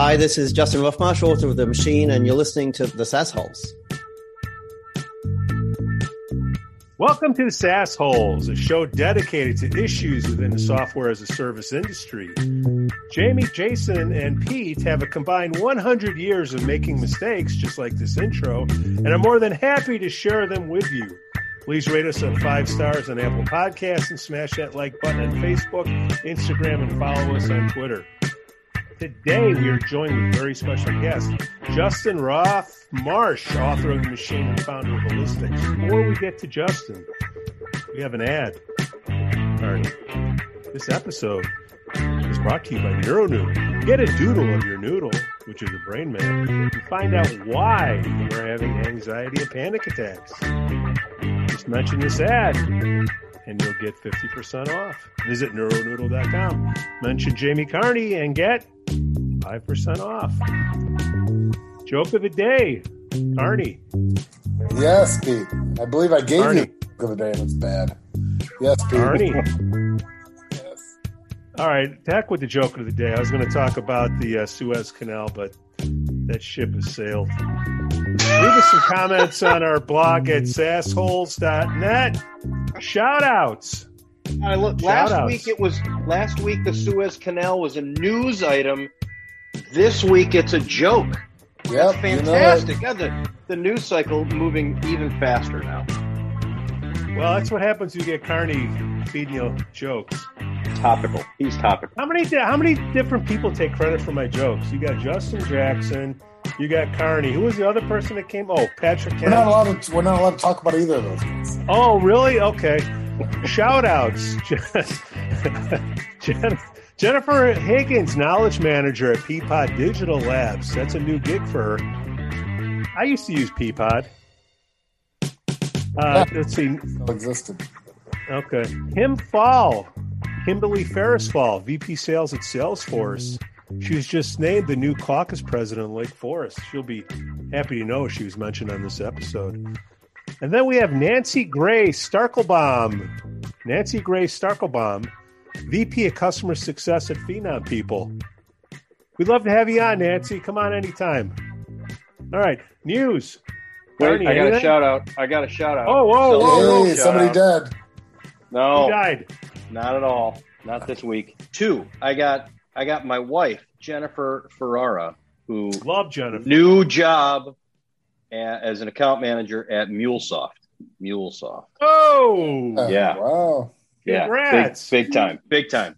Hi, this is Justin Roff-Marsh, author of The Machine, and you're listening to The Sassholes. Welcome to the SaaS Holes, a show dedicated to issues within the software as a service industry. Jamie, Jason, and Pete have a combined 100 years of making mistakes, just like this intro, and I'm more than happy to share them with you. Please rate us at five stars on Apple Podcasts and smash that like button on Facebook, Instagram, and follow us on Twitter. Today we are joined with very special guest, Justin Roff-Marsh, author of The Machine and founder of Ballistix. Before we get to Justin, we have an ad. Right. This episode is brought to you by NeuroNoodle. Get a doodle of your noodle, which is a brain map, and find out why you are having anxiety and panic attacks. Just mention this ad and you'll get 50% off. Visit neuronoodle.com. Mention Jamie Carney and get 5% off. Joke of the day, Carney. Yes, Pete. I believe I gave Carney. you the joke of the day and it's bad. Yes, Pete. Carney. Yes. All right, back with the joke of the day. I was going to talk about the uh, Suez Canal, but that ship has sailed. Leave us some comments on our blog at sassholes.net. Shout outs. I look, last Shout-outs. week it was last week the Suez Canal was a news item. This week it's a joke. Yep. That's you know it. fantastic. Yeah, the, the news cycle moving even faster now. Well, that's what happens you get Carney feeding you jokes. Topical. He's topical. How many how many different people take credit for my jokes? You got Justin Jackson, you got Carney. Who was the other person that came? Oh, Patrick We're not allowed to. We're not allowed to talk about either of those things. Oh, really? Okay. Shout outs. Jen- Jennifer Higgins, knowledge manager at Peapod Digital Labs. That's a new gig for her. I used to use Peapod. Uh, let's see. Existed. Okay. Kim Fall, Kimberly Ferris Fall, VP Sales at Salesforce. She was just named the new caucus president in Lake Forest. She'll be happy to know she was mentioned on this episode. And then we have Nancy Gray Starkelbaum. Nancy Gray Starkelbaum, VP of Customer Success at Phenom People. We'd love to have you on, Nancy. Come on anytime. All right. News. Wait, Carney, I got a shout out. I got a shout out. Oh, whoa, whoa, whoa. hey, Shout somebody out. dead. Who No, died? not at all. Not this week. Two. I got I got my wife Jennifer Ferrara, who Love Jennifer. new job a- as an account manager at MuleSoft. MuleSoft. Oh. Uh, Yeah. Wow. Yeah, big, big time, big time.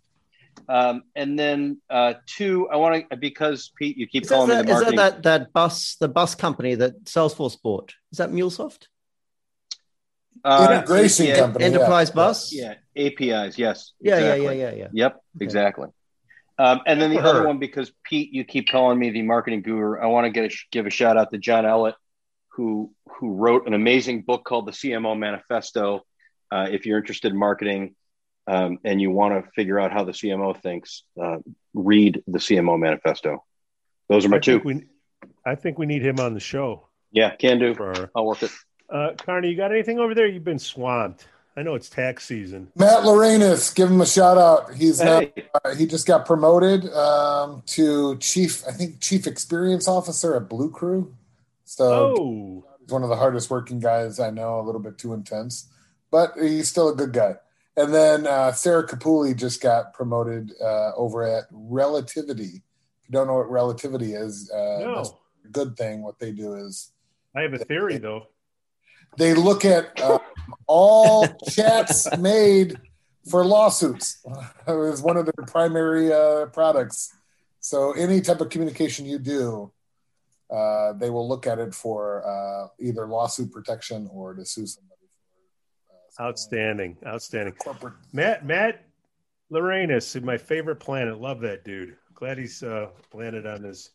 Um, and then uh, two, I want to because Pete, you keep Is that, calling me that, the is that, that that bus, the bus company that Salesforce bought? Is that MuleSoft? uh, Integration API company. yeah. Enterprise bus? Yeah, APIs. Yes. yeah, exactly. yeah, yeah, yeah, yeah. Yep, exactly. Um, and then the Good for other her. one, because Pete, you keep calling me the marketing guru. I want to get a, give a shout out to John Ellett, who who wrote an amazing book called the CMO Manifesto. Uh, if you're interested in marketing um, and you want to figure out how the CMO thinks, uh, read the CMO Manifesto. Those are my I two. think, we, I think we need him on the show. Yeah, can do. For our, I'll work it. uh, Carney, you got anything over there? You've been swamped. I know it's tax season. Matt Lorenus, give him a shout out. He's now, Hey, uh, he just got promoted um, to chief, I think, chief experience officer at Blue Crew. So Oh, he's one of the hardest working guys I know. A little bit too intense, but he's still a good guy. And then uh, Sarah Capuli just got promoted uh, over at Relativity. If you don't know what Relativity is, uh, no. a good thing. What they do is I have a theory, though. they look at uh, all chats made for lawsuits. It was one of their primary uh, products. So any type of communication you do, uh, they will look at it for uh, either lawsuit protection or to sue somebody. For, uh, Outstanding. Outstanding. Corporate. Matt, Matt Lorenus, my favorite planet. Love that dude. Glad he's uh, landed on his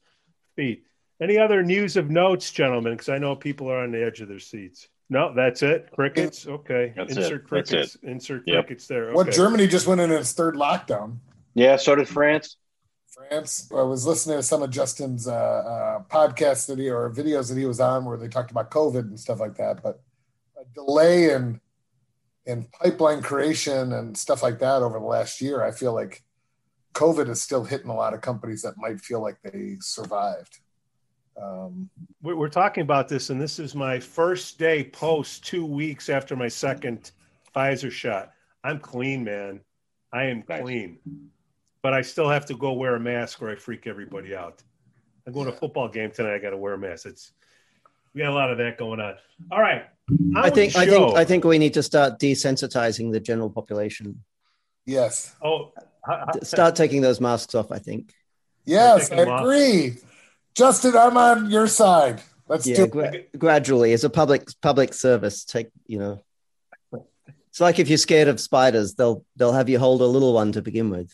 feet. Any other news of notes, gentlemen? Because I know people are on the edge of their seats. No, that's it. Crickets. Okay. That's it. Insert That's crickets. Insert Yep. crickets there. Okay. What Germany just went in its third lockdown. yeah, so did France. France. I was listening to some of Justin's uh, uh, podcasts that he or videos that he was on where they talked about COVID and stuff like that. But a delay in in pipeline creation and stuff like that over the last year, I feel like COVID is still hitting a lot of companies that might feel like they survived. Um, we're talking about this, and this is my first day post two weeks after my second Pfizer shot. I'm clean, man. I am nice. clean, but I still have to go wear a mask or I freak everybody out. I'm going to a football game tonight. I got to wear a mask. It's we got a lot of that going on. All right. I think I think I think we need to start desensitizing the general population. Yes. Oh, start taking those masks off. I think. Yes, I agree. Off. Justin, I'm on your side. Let's yeah, do gra- gradually as a public public service. Take you know, it's like if you're scared of spiders, they'll they'll have you hold a little one to begin with.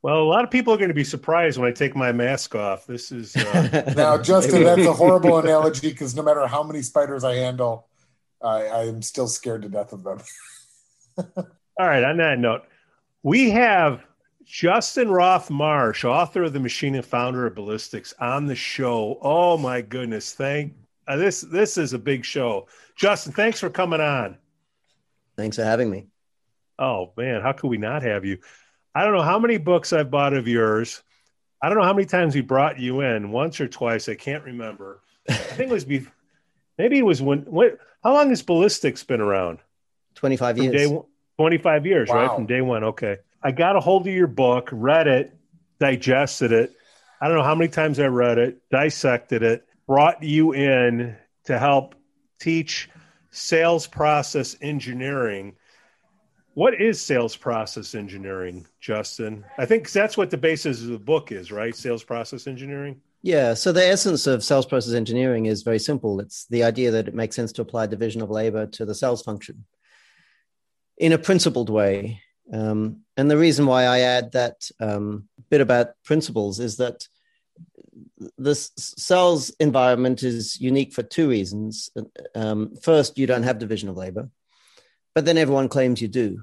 Well, a lot of people are going to be surprised when I take my mask off. This is uh... now, Justin. that's a horrible analogy because no matter how many spiders I handle, I, I am still scared to death of them. All right. On that note, we have Justin Roff-Marsh, author of The Machine and founder of Ballistix, on the show. Oh my goodness! Thank uh, this. This is a big show. Justin, thanks for coming on. Thanks for having me. Oh man, how could we not have you? I don't know how many books I've bought of yours. I don't know how many times we brought you in, once or twice. I can't remember. I think it was be, maybe it was when. What? How long has Ballistix been around? Twenty five years. Day, Twenty five years, wow. right from day one. Okay. I got a hold of your book, read it, digested it. I don't know how many times I read it, dissected it, brought you in to help teach sales process engineering. What is sales process engineering, Justin? I think that's what the basis of the book is, right? Sales process engineering. Yeah. So the essence of sales process engineering is very simple. It's the idea that it makes sense to apply division of labor to the sales function in a principled way. Um, and the reason why I add that um, bit about principles is that the sales environment is unique for two reasons. Um, first, you don't have division of labor, but then everyone claims you do.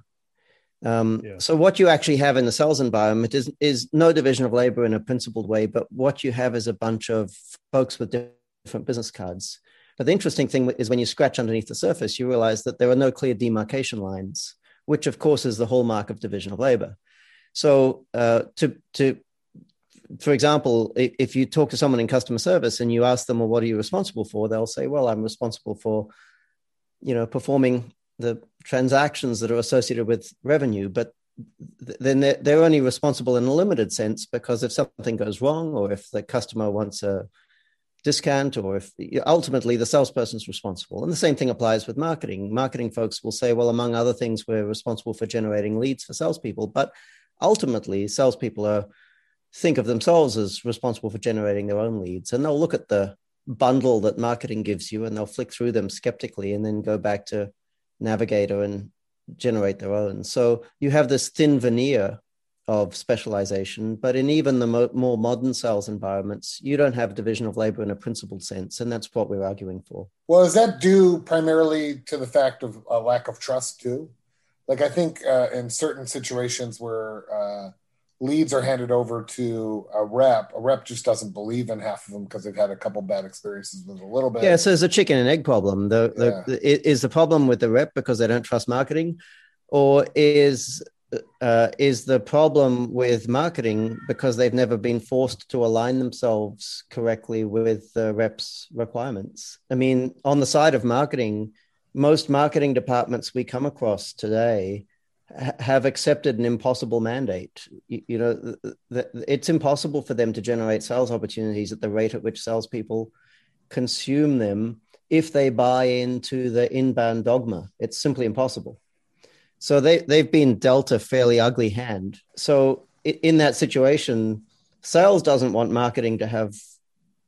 Um, yeah. So what you actually have in the sales environment is is no division of labor in a principled way, but what you have is a bunch of folks with different business cards. But the interesting thing is when you scratch underneath the surface, you realize that there are no clear demarcation lines which of course is the hallmark of division of labor. So uh, to to for example, if you talk to someone in customer service and you ask them, well, what are you responsible for? They'll say, well, I'm responsible for, you know, performing the transactions that are associated with revenue. But then they're, they're only responsible in a limited sense because if something goes wrong or if the customer wants a discount or if ultimately the salesperson is responsible. And the same thing applies with marketing. Marketing folks will say, well, among other things, we're responsible for generating leads for salespeople. But ultimately, salespeople are think of themselves as responsible for generating their own leads. And they'll look at the bundle that marketing gives you and they'll flick through them skeptically and then go back to Navigator and generate their own. So you have this thin veneer of specialization. But in even the mo- more modern sales environments, you don't have division of labor in a principled sense. And that's what we're arguing for. Well, is that due primarily to the fact of a lack of trust, too? Like, I think uh, in certain situations where uh, leads are handed over to a rep, a rep just doesn't believe in half of them because they've had a couple bad experiences with a little bit. Yeah, so there's a chicken and egg problem. The, yeah. the, is the problem with the rep because they don't trust marketing? Or is uh, is the problem with marketing because they've never been forced to align themselves correctly with the reps' requirements. I mean, on the side of marketing, most marketing departments we come across today have accepted an impossible mandate. You, you know, th- th- it's impossible for them to generate sales opportunities at the rate at which salespeople consume them if they buy into the inbound dogma. It's simply impossible. So they they've been dealt a fairly ugly hand. So in that situation, sales doesn't want marketing to have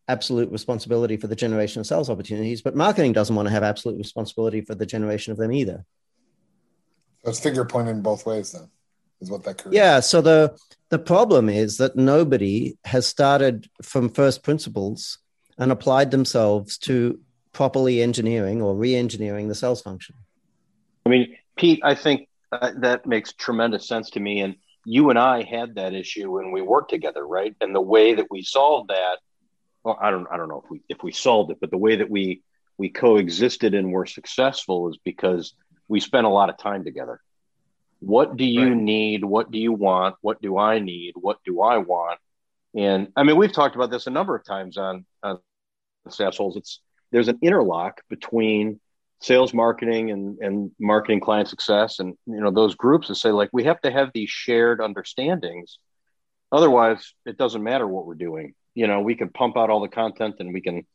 absolute responsibility for the generation of sales opportunities, but marketing doesn't want to have absolute responsibility for the generation of them either. So it's finger pointing both ways then, is what that creates. Yeah. So the the problem is that nobody has started from first principles and applied themselves to properly engineering or re-engineering the sales function. I mean, Pete, I think uh, that makes tremendous sense to me. And you and I had that issue when we worked together, right? And the way that we solved that, well, I don't, I don't know if we if we solved it, but the way that we we coexisted and were successful is because we spent a lot of time together. What do you right. need? What do you want? What do I need? What do I want? And I mean, we've talked about this a number of times on, on SaaS Holes. It's there's an interlock between sales marketing and, and marketing client success and you know those groups that say like we have to have these shared understandings otherwise it doesn't matter what we're doing you know we can pump out all the content and we can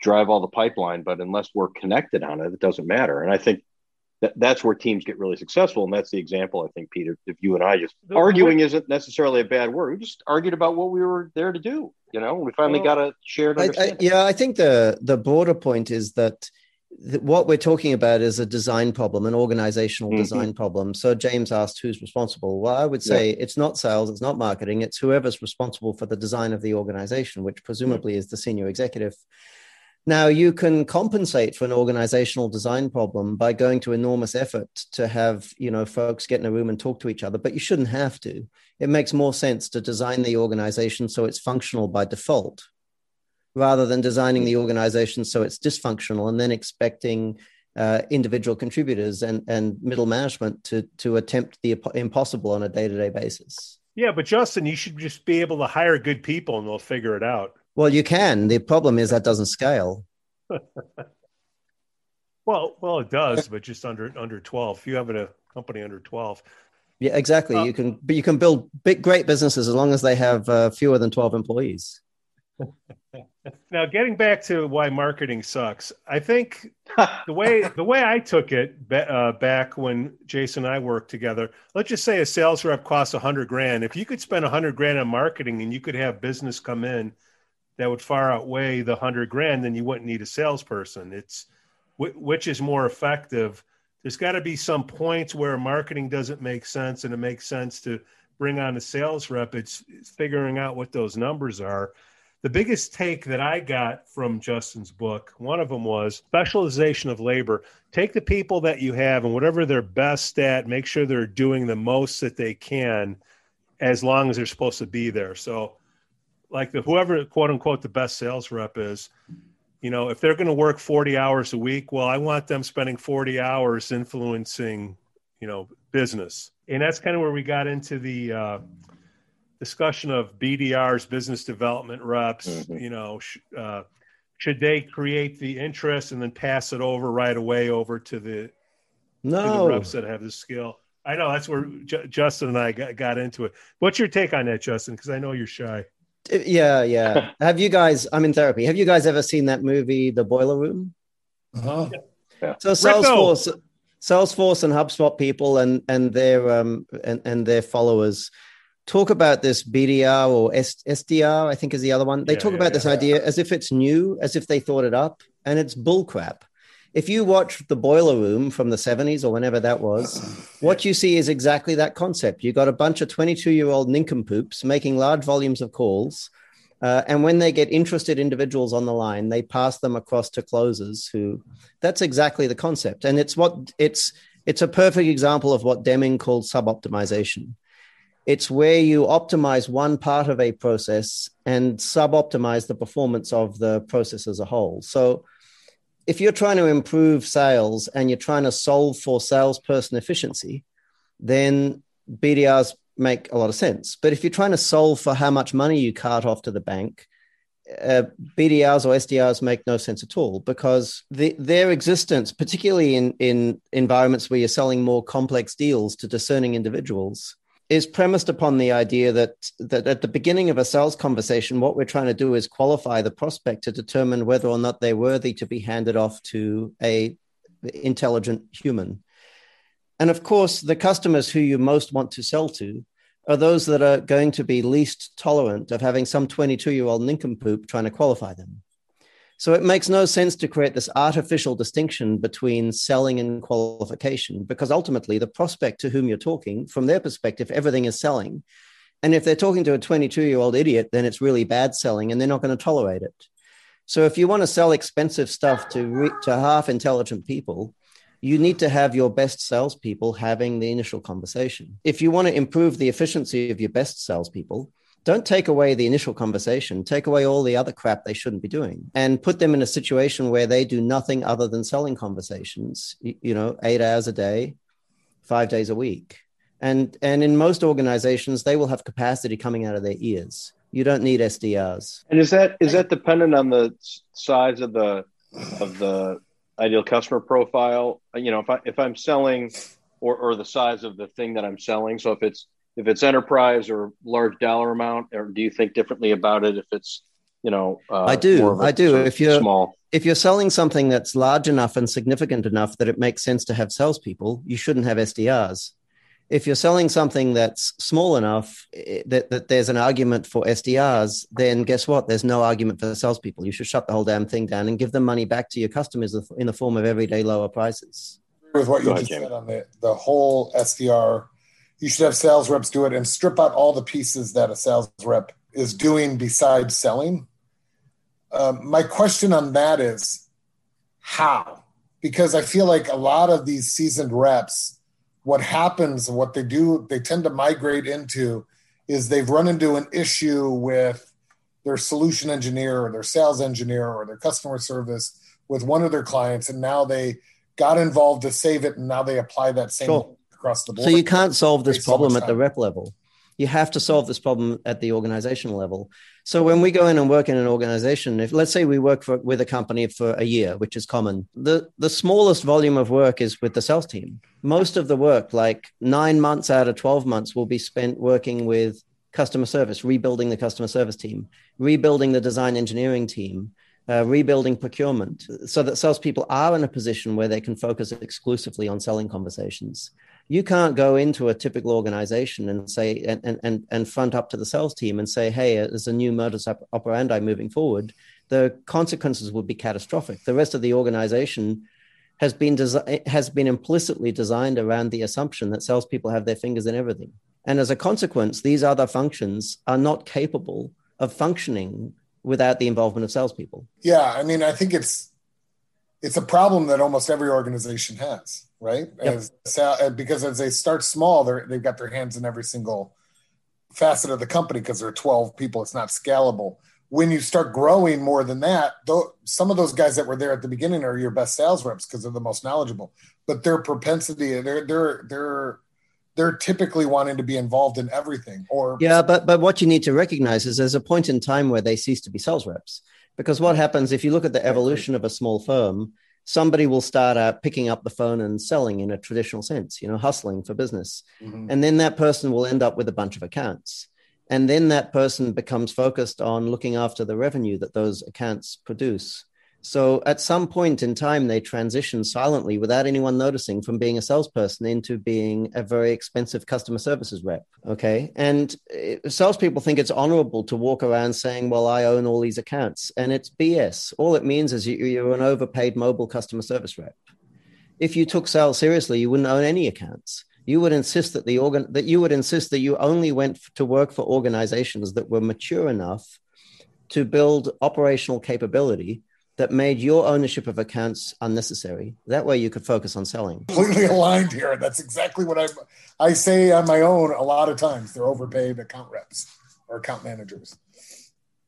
drive all the pipeline but unless we're connected on it it doesn't matter and i think that, that's where teams get really successful and that's the example i think peter if you and i just the, arguing what, isn't necessarily a bad word we just argued about what we were there to do you know we finally well, got a shared I, I, yeah i think the the broader point is that what we're talking about is a design problem, an organizational mm-hmm. design problem. So James asked who's responsible. Well, I would say yeah. it's not sales, it's not marketing, it's whoever's responsible for the design of the organization, which presumably mm-hmm. is the senior executive. Now you can compensate for an organizational design problem by going to enormous effort to have, you know, folks get in a room and talk to each other, but you shouldn't have to. It makes more sense to design the organization so it's functional by default rather than designing the organization so it's dysfunctional and then expecting uh, individual contributors and, and middle management to, to attempt the impossible on a day to day basis. Yeah, but Justin, you should just be able to hire good people and they'll figure it out. Well, you can. The problem is that doesn't scale. well, well, it does, but just under under twelve. If you have a company under twelve, yeah, exactly. Uh, you can, but you can build big, great businesses as long as they have uh, fewer than twelve employees. now getting back to why marketing sucks i think the way the way i took it uh, back when jason and i worked together let's just say a sales rep costs a hundred grand if you could spend a hundred grand on marketing and you could have business come in that would far outweigh the hundred grand then you wouldn't need a salesperson it's which is more effective there's got to be some points where marketing doesn't make sense and it makes sense to bring on a sales rep it's, figuring out what those numbers are the biggest take that I got from Justin's book, one of them was specialization of labor. Take the people that you have and whatever they're best at, make sure they're doing the most that they can as long as they're supposed to be there. So, like the whoever quote unquote the best sales rep is, you know, if they're going to work 40 hours a week, well, I want them spending 40 hours influencing, you know, business. And that's kind of where we got into the, uh, discussion of BDRs, business development reps. Mm-hmm. You know, sh- uh, should they create the interest and then pass it over right away over to the, no. to the reps that have the skill? I know that's where J- Justin and I got, got into it. What's your take on that, Justin? Because I know you're shy. Uh, yeah, yeah. have you guys? I'm in therapy. Have you guys ever seen that movie, The Boiler Room? Uh-huh. Yeah. So Salesforce, Salesforce, and HubSpot people and and their um and and their followers talk about this BDR or S- SDR, I think is the other one. They yeah, talk yeah, about yeah, this idea as if it's new, as if they thought it up, and it's bullcrap. If you watch the Boiler Room from the 70s or whenever that was, what you see is exactly that concept. You got a bunch of 22 year old nincompoops making large volumes of calls. Uh, and when they get interested individuals on the line, they pass them across to closers who that's exactly the concept. And it's what it's it's a perfect example of what Deming called sub-optimization it's where you optimize one part of a process and sub-optimize the performance of the process as a whole. So if you're trying to improve sales and you're trying to solve for salesperson efficiency, then BDRs make a lot of sense. But if you're trying to solve for how much money you cart off to the bank, uh, BDRs or SDRs make no sense at all because the, their existence, particularly in, in environments where you're selling more complex deals to discerning individuals, is premised upon the idea that that at the beginning of a sales conversation, what we're trying to do is qualify the prospect to determine whether or not they're worthy to be handed off to a intelligent human. And of course, the customers who you most want to sell to are those that are going to be least tolerant of having some 22 year old nincompoop trying to qualify them. So it makes no sense to create this artificial distinction between selling and qualification because ultimately the prospect to whom you're talking, from their perspective, everything is selling. And if they're talking to a 22 year old idiot, then it's really bad selling and they're not going to tolerate it. So if you want to sell expensive stuff to, re- to half intelligent people, you need to have your best salespeople having the initial conversation. If you want to improve the efficiency of your best salespeople, don't take away the initial conversation take away all the other crap they shouldn't be doing and put them in a situation where they do nothing other than selling conversations you know eight hours a day five days a week And, and in most organizations, they will have capacity coming out of their ears. You don't need SDRs. And is that is that dependent on the size of the of the ideal customer profile? You know, if I if I'm selling or, or the size of the thing that I'm selling. So if it's if it's enterprise or large dollar amount, or do you think differently about it if it's you know? Uh, I do. I do. If you're small, if you're selling something that's large enough and significant enough that it makes sense to have salespeople, you shouldn't have SDRs. If you're selling something that's small enough eh, that, that there's an argument for SDRs, then guess what? There's no argument for the salespeople. You should shut the whole damn thing down and give them money back to your customers in the form of everyday lower prices. With what you just Jamie. said on the, the whole SDR, you should have sales reps do it and strip out all the pieces that a sales rep is doing besides selling um, my question on that is how? Because I feel like a lot of these seasoned reps, what happens, what they do, they tend to migrate into is they've run into an issue with their solution engineer or their sales engineer or their customer service with one of their clients, and now they got involved to save it, and now they apply that same sure. Across the board. So you can't solve this problem so at the rep level. You have to solve this problem at the organizational level. So when we go in and work in an organization, if let's say we work for, with a company for a year, which is common, the, the smallest volume of work is with the sales team. Most of the work, like nine months out of 12 months, will be spent working with customer service, rebuilding the customer service team, rebuilding the design engineering team, uh, rebuilding procurement, so that salespeople are in a position where they can focus exclusively on selling conversations you can't go into a typical organization and say and and and front up to the sales team and say hey uh, there's a new modus operandi moving forward. The consequences would be catastrophic. The rest of the organization has been desi- has been implicitly designed around the assumption that salespeople have their fingers in everything. And as a consequence these other functions are not capable of functioning without the involvement of salespeople. Yeah i mean i think it's it's a problem that almost every organization has right? Yep. As, because as they start small, they they've got their hands in every single facet of the company because there are 12 people. It's not scalable. When you start growing more than that, though, some of those guys that were there at the beginning are your best sales reps because they're the most knowledgeable. But their propensity, they're they're they're they're typically wanting to be involved in everything. Or yeah, but but what you need to recognize is there's a point in time where they cease to be sales reps. Because what happens if you look at the evolution of a small firm, somebody will start uh, picking up the phone and selling in a traditional sense, you know, hustling for business. Mm-hmm. And then that person will end up with a bunch of accounts. And then that person becomes focused on looking after the revenue that those accounts produce. So at some point in time, they transition silently without anyone noticing from being a salesperson into being a very expensive customer services rep. Okay. And uh, salespeople think it's honorable to walk around saying, well, I own all these accounts. And it's BS. All it means is you're an overpaid mobile customer service rep. If you took sales seriously, you wouldn't own any accounts. You would insist that the organ that you would insist that you only went to work for organizations that were mature enough to build operational capability that made your ownership of accounts unnecessary. That way you could focus on selling. Completely aligned here. That's exactly what I I say on my own a lot of times. They're overpaid account reps or account managers.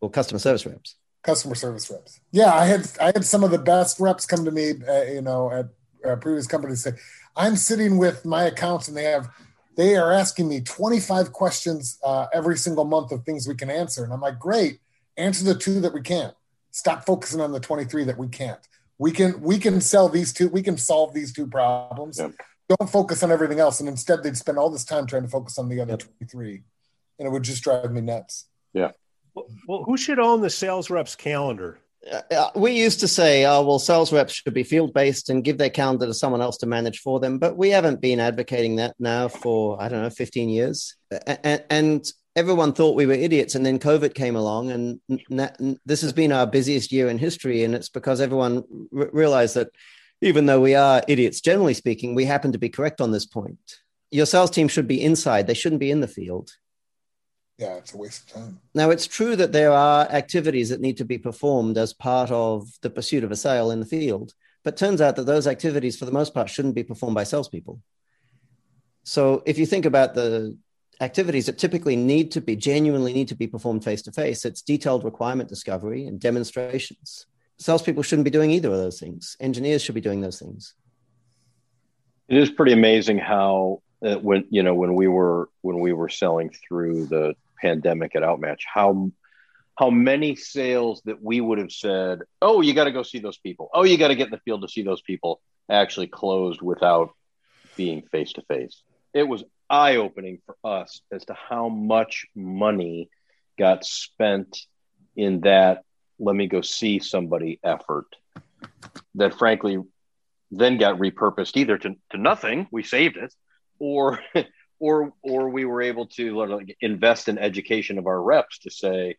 Or customer service reps. Customer service reps. Yeah, I had I had some of the best reps come to me, uh, you know, at uh, previous companies say, "I'm sitting with my accounts and they have they are asking me 25 questions uh, every single month of things we can answer." And I'm like, "Great, answer the two that we can't." Stop focusing on the 23 that we can't. We can we can sell these two, we can solve these two problems. Yep. Don't focus on everything else. And instead they'd spend all this time trying to focus on the other yep. 23. And it would just drive me nuts. Yeah. Well, well who should own the sales reps calendar? Uh, uh, we used to say, oh, well, sales reps should be field based and give their calendar to someone else to manage for them. But we haven't been advocating that now for, I don't know, 15 years. And, and everyone thought we were idiots and then covid came along and n- this has been our busiest year in history and it's because everyone r- realized that even though we are idiots generally speaking we happen to be correct on this point. Your sales team should be inside. They shouldn't be in the field. Yeah it's a waste of time. Now it's true that there are activities that need to be performed as part of the pursuit of a sale in the field but turns out that those activities for the most part shouldn't be performed by salespeople. So if you think about the activities that typically need to be genuinely need to be performed face to face. It's detailed requirement discovery and demonstrations. Salespeople shouldn't be doing either of those things. Engineers should be doing those things. It is pretty amazing how uh, when you know when we were when we were selling through the pandemic at Outmatch, how how many sales that we would have said, "Oh, you got to go see those people. Oh, you got to get in the field to see those people," actually closed without being face to face. It was eye opening for us as to how much money got spent in that let me go see somebody effort that frankly then got repurposed either to, to nothing we saved it or or or we were able to invest in education of our reps to say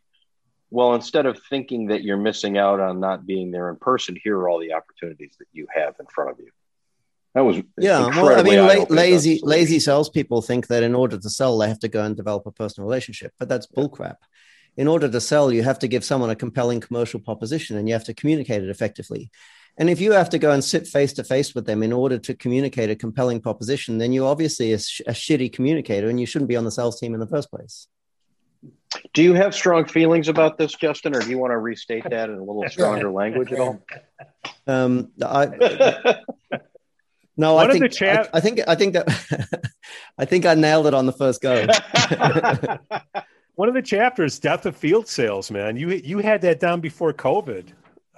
well instead of thinking that you're missing out on not being there in person here are all the opportunities that you have in front of you that was yeah well i mean la- lazy lazy salespeople think that in order to sell they have to go and develop a personal relationship but that's bullcrap in order to sell you have to give someone a compelling commercial proposition and you have to communicate it effectively and if you have to go and sit face to face with them in order to communicate a compelling proposition, then you're obviously a, sh- a, shitty communicator and you shouldn't be on the sales team in the first place. Do you have strong feelings about this, Justin, or do you want to restate that in a little stronger language at all? Um, I, no, One I think, I, I, think, I think that, I think I nailed it on the first go. One of the chapters, death of field sales, man. You you had that down before COVID.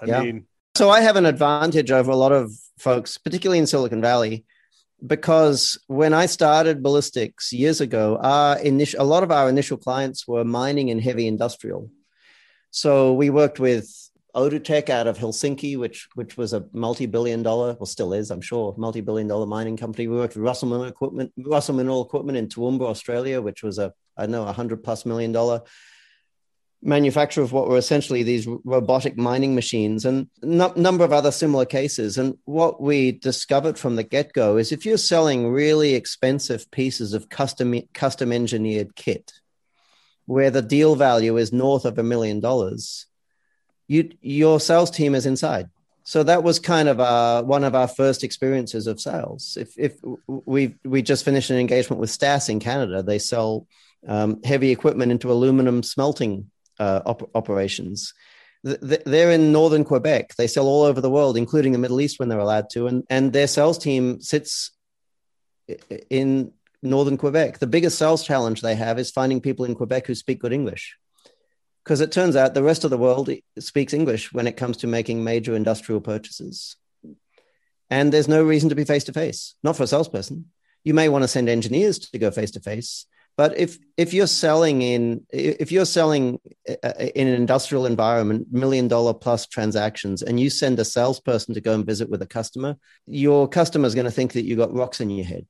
I yeah. mean, so I have an advantage over a lot of folks, particularly in Silicon Valley, because when I started Ballistix years ago, our initial, a lot of our initial clients were mining and heavy industrial. So we worked with Outotec out of Helsinki, which which was a multi-billion dollar, well still is, I'm sure, multi-billion dollar mining company. We worked with Russell Mineral Equipment, Russell Mineral Equipment in Toowoomba, Australia, which was a I don't know, a hundred plus million dollar manufacture of what were essentially these robotic mining machines and a number of other similar cases. And what we discovered from the get go is if you're selling really expensive pieces of custom custom engineered kit, where the deal value is north of a million dollars, you your sales team is inside. So that was kind of uh, one of our first experiences of sales. If, if we we just finished an engagement with Stas in Canada, they sell um, heavy equipment into aluminum smelting uh, op- operations. they're in northern Quebec. They sell all over the world, including the Middle East when they're allowed to, and and their sales team sits in northern Quebec. The biggest sales challenge they have is finding people in Quebec who speak good English, because it turns out the rest of the world speaks English when it comes to making major industrial purchases. And there's no reason to be face to face, not for a salesperson. You may want to send engineers to go face to face, but if if you're selling in if you're selling uh, uh, in an industrial environment, million dollar plus transactions, and you send a salesperson to go and visit with a customer, your customer is going to think that you got rocks in your head.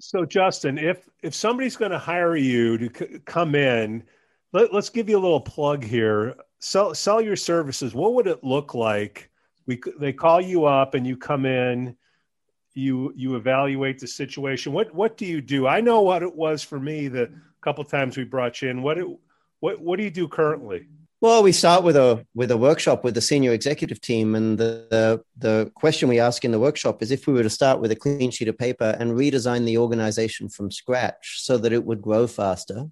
So, Justin, if if somebody's going to hire you to c- come in, let, us give you a little plug here. Sell sell your services. What would it look like? We they call you up and you come in you you evaluate the situation what what do you do i know what it was for me the couple times we brought you in what it, what what do you do currently well we start with a with a workshop with the senior executive team and the, the the question we ask in the workshop is if we were to start with a clean sheet of paper and redesign the organization from scratch so that it would grow faster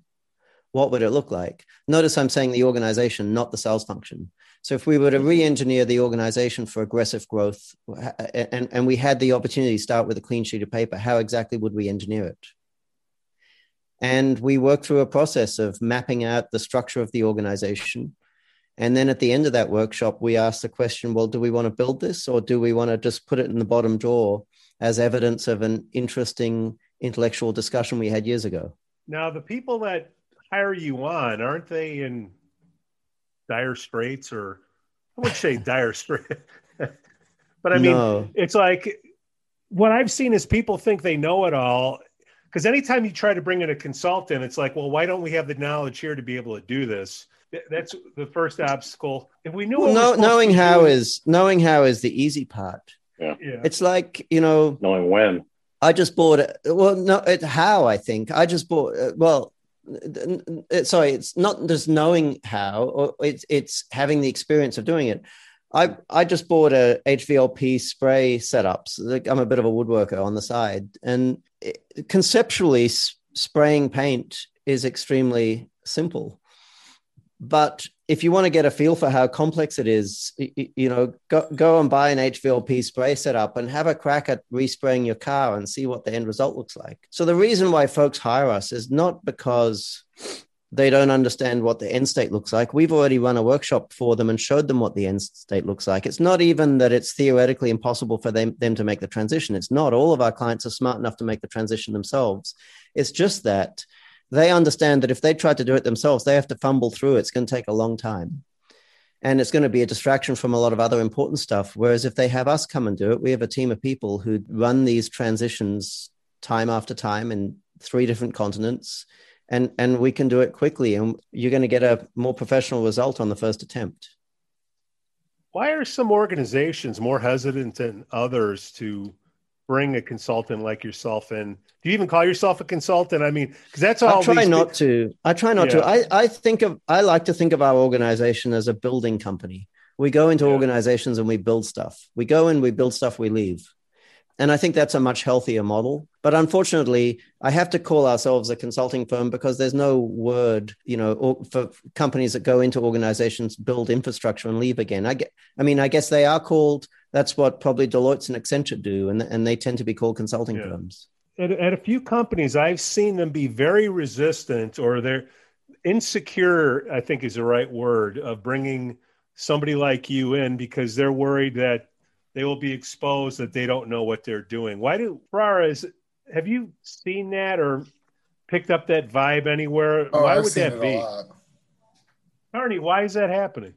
what would it look like notice i'm saying the organization not the sales function so if we were to re-engineer the organization for aggressive growth, and, and we had the opportunity to start with a clean sheet of paper, how exactly would we engineer it? And we worked through a process of mapping out the structure of the organization. And then at the end of that workshop, we asked the question, well, do we want to build this or do we want to just put it in the bottom drawer as evidence of an interesting intellectual discussion we had years ago? Now, the people that hire you on, aren't they in dire straits or I would say dire straits. but I mean, no. it's like what I've seen is people think they know it all. Because anytime you try to bring in a consultant, it's like, well, why don't we have the knowledge here to be able to do this? That's the first obstacle. If we knew, well, knowing how doing, is knowing how is the easy part. Yeah. yeah. it's like you know knowing when. I just bought it. Well, no, it, how I think I just bought. Uh, well, Uh, sorry, it's not just knowing how, or it's it's having the experience of doing it. I I just bought a HVLP spray setups. I'm a bit of a woodworker on the side, and it, conceptually, spraying paint is extremely simple. But if you want to get a feel for how complex it is, you know, go, go and buy an HVLP spray setup and have a crack at respraying your car and see what the end result looks like. So the reason why folks hire us is not because they don't understand what the end state looks like. We've already run a workshop for them and showed them what the end state looks like. It's not even that it's theoretically impossible for them, them to make the transition. It's not. All of our clients are smart enough to make the transition themselves. It's just that they understand that if they try to do it themselves, they have to fumble through. It's going to take a long time. And it's going to be a distraction from a lot of other important stuff. Whereas if they have us come and do it, we have a team of people who run these transitions time after time in three different continents and and we can do it quickly and you're going to get a more professional result on the first attempt why are some organizations more hesitant than others to bring a consultant like yourself in do you even call yourself a consultant i mean because that's all i try not to i try not yeah. to i i think of i like to think of our organization as a building company we go into yeah. organizations and we build stuff we go in we build stuff we leave and I think that's a much healthier model. But unfortunately, I have to call ourselves a consulting firm because there's no word, you know, for companies that go into organizations, build infrastructure and leave again. I get, I mean, I guess they are called, that's what probably Deloitte and Accenture do. And, and they tend to be called consulting yeah. firms. At, at a few companies, I've seen them be very resistant or they're insecure, I think is the right word, of bringing somebody like you in because they're worried that they will be exposed that they don't know what they're doing. Why do Ferrara have you seen that or picked up that vibe anywhere? Oh, why I've would that be? Arnie, why is that happening?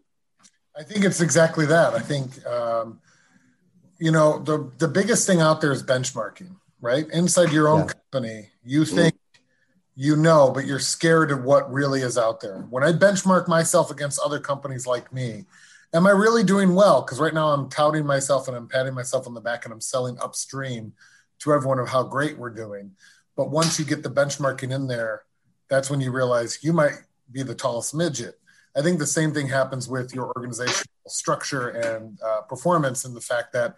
I think it's exactly that. I think um, you know the the biggest thing out there is benchmarking, right? Inside your own yeah. company, you mm-hmm. think mm. you know, but you're scared of what really is out there. When I benchmark myself against other companies like me, am I really doing well? Because right now I'm touting myself and I'm patting myself on the back and I'm selling upstream to everyone of how great we're doing. But once you get the benchmarking in there, that's when you realize you might be the tallest midget. I think the same thing happens with your organizational structure and uh, performance, and the fact that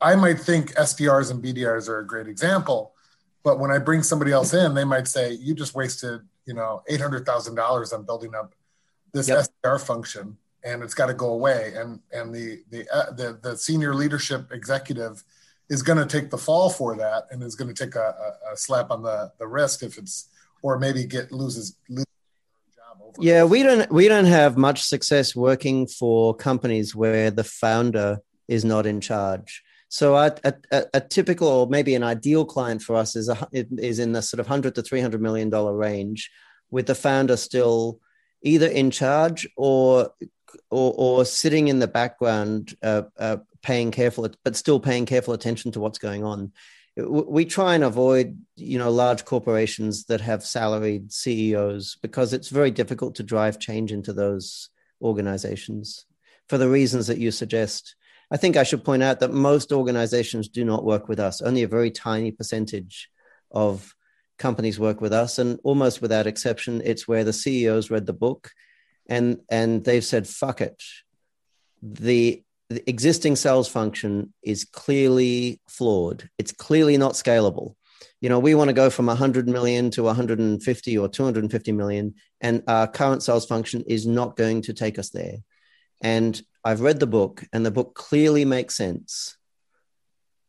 I might think SDRs and BDRs are a great example, but when I bring somebody else in, they might say, "You just wasted, you know, eight hundred thousand dollars on building up this yep. SDR function." and it's got to go away. And and the the uh, the, the senior leadership executive is going to take the fall for that, and is going to take a, a, a, slap on the the wrist if it's or maybe get loses. loses yeah, we don't we don't have much success working for companies where the founder is not in charge. So a, a, a, typical or maybe an ideal client for us is a, is in the sort of hundred to three hundred million dollar range, with the founder still either in charge or or, or sitting in the background, uh, uh, paying careful, but still paying careful attention to what's going on. We try and avoid, you know, large corporations that have salaried CEOs because it's very difficult to drive change into those organizations for the reasons that you suggest. I think I should point out that most organizations do not work with us. Only a very tiny percentage of companies work with us, and almost without exception, it's where the CEOs read the book and and they've said fuck it the, the existing sales function is clearly flawed. It's clearly not scalable. You know we want to go from 100 million to 150 or 250 million and our current sales function is not going to take us there. And i've read the book and the book clearly makes sense.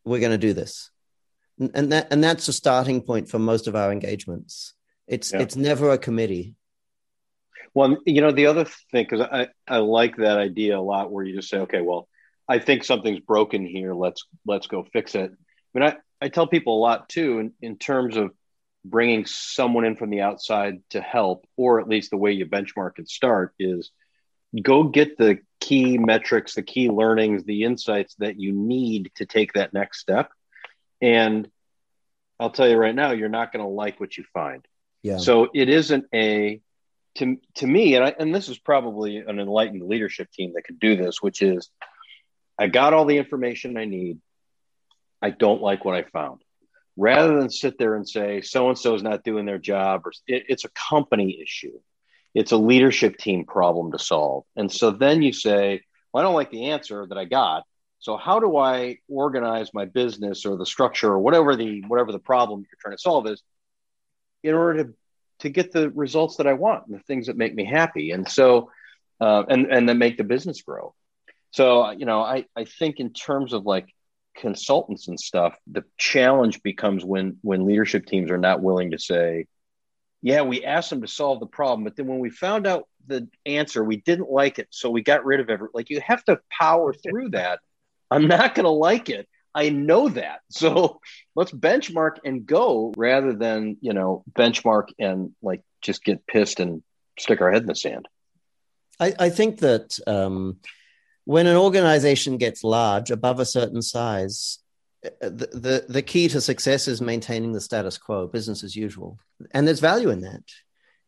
We're going to do this. And that and that's a starting point for most of our engagements. It's yeah. it's never a committee. Well, you know, the other thing, because I, I like that idea a lot where you just say, okay, well, I think something's broken here. Let's let's go fix it. I mean, I, I tell people a lot too in, in terms of bringing someone in from the outside to help, or at least the way you benchmark and start is go get the key metrics, the key learnings, the insights that you need to take that next step. And I'll tell you right now, you're not going to like what you find. Yeah. So it isn't a to to me, and I, and this is probably an enlightened leadership team that could do this, which is I got all the information I need. I don't like what I found. Rather than sit there and say so and so is not doing their job, or it, it's a company issue, it's a leadership team problem to solve. And so then you say, well, I don't like the answer that I got. So how do I organize my business or the structure or whatever the whatever the problem you're trying to solve is in order to to get the results that I want and the things that make me happy. And so uh, and and then make the business grow. So you know, I I think in terms of like consultants and stuff, the challenge becomes when when leadership teams are not willing to say, yeah, we asked them to solve the problem, but then when we found out the answer, we didn't like it, so we got rid of it. Like you have to power through that. I'm not going to like it. I know that. So let's benchmark and go rather than, you know, benchmark and like just get pissed and stick our head in the sand. I, I think that um, when an organization gets large above a certain size, uh, the, the, the key to success is maintaining the status quo, business as usual. And there's value in that.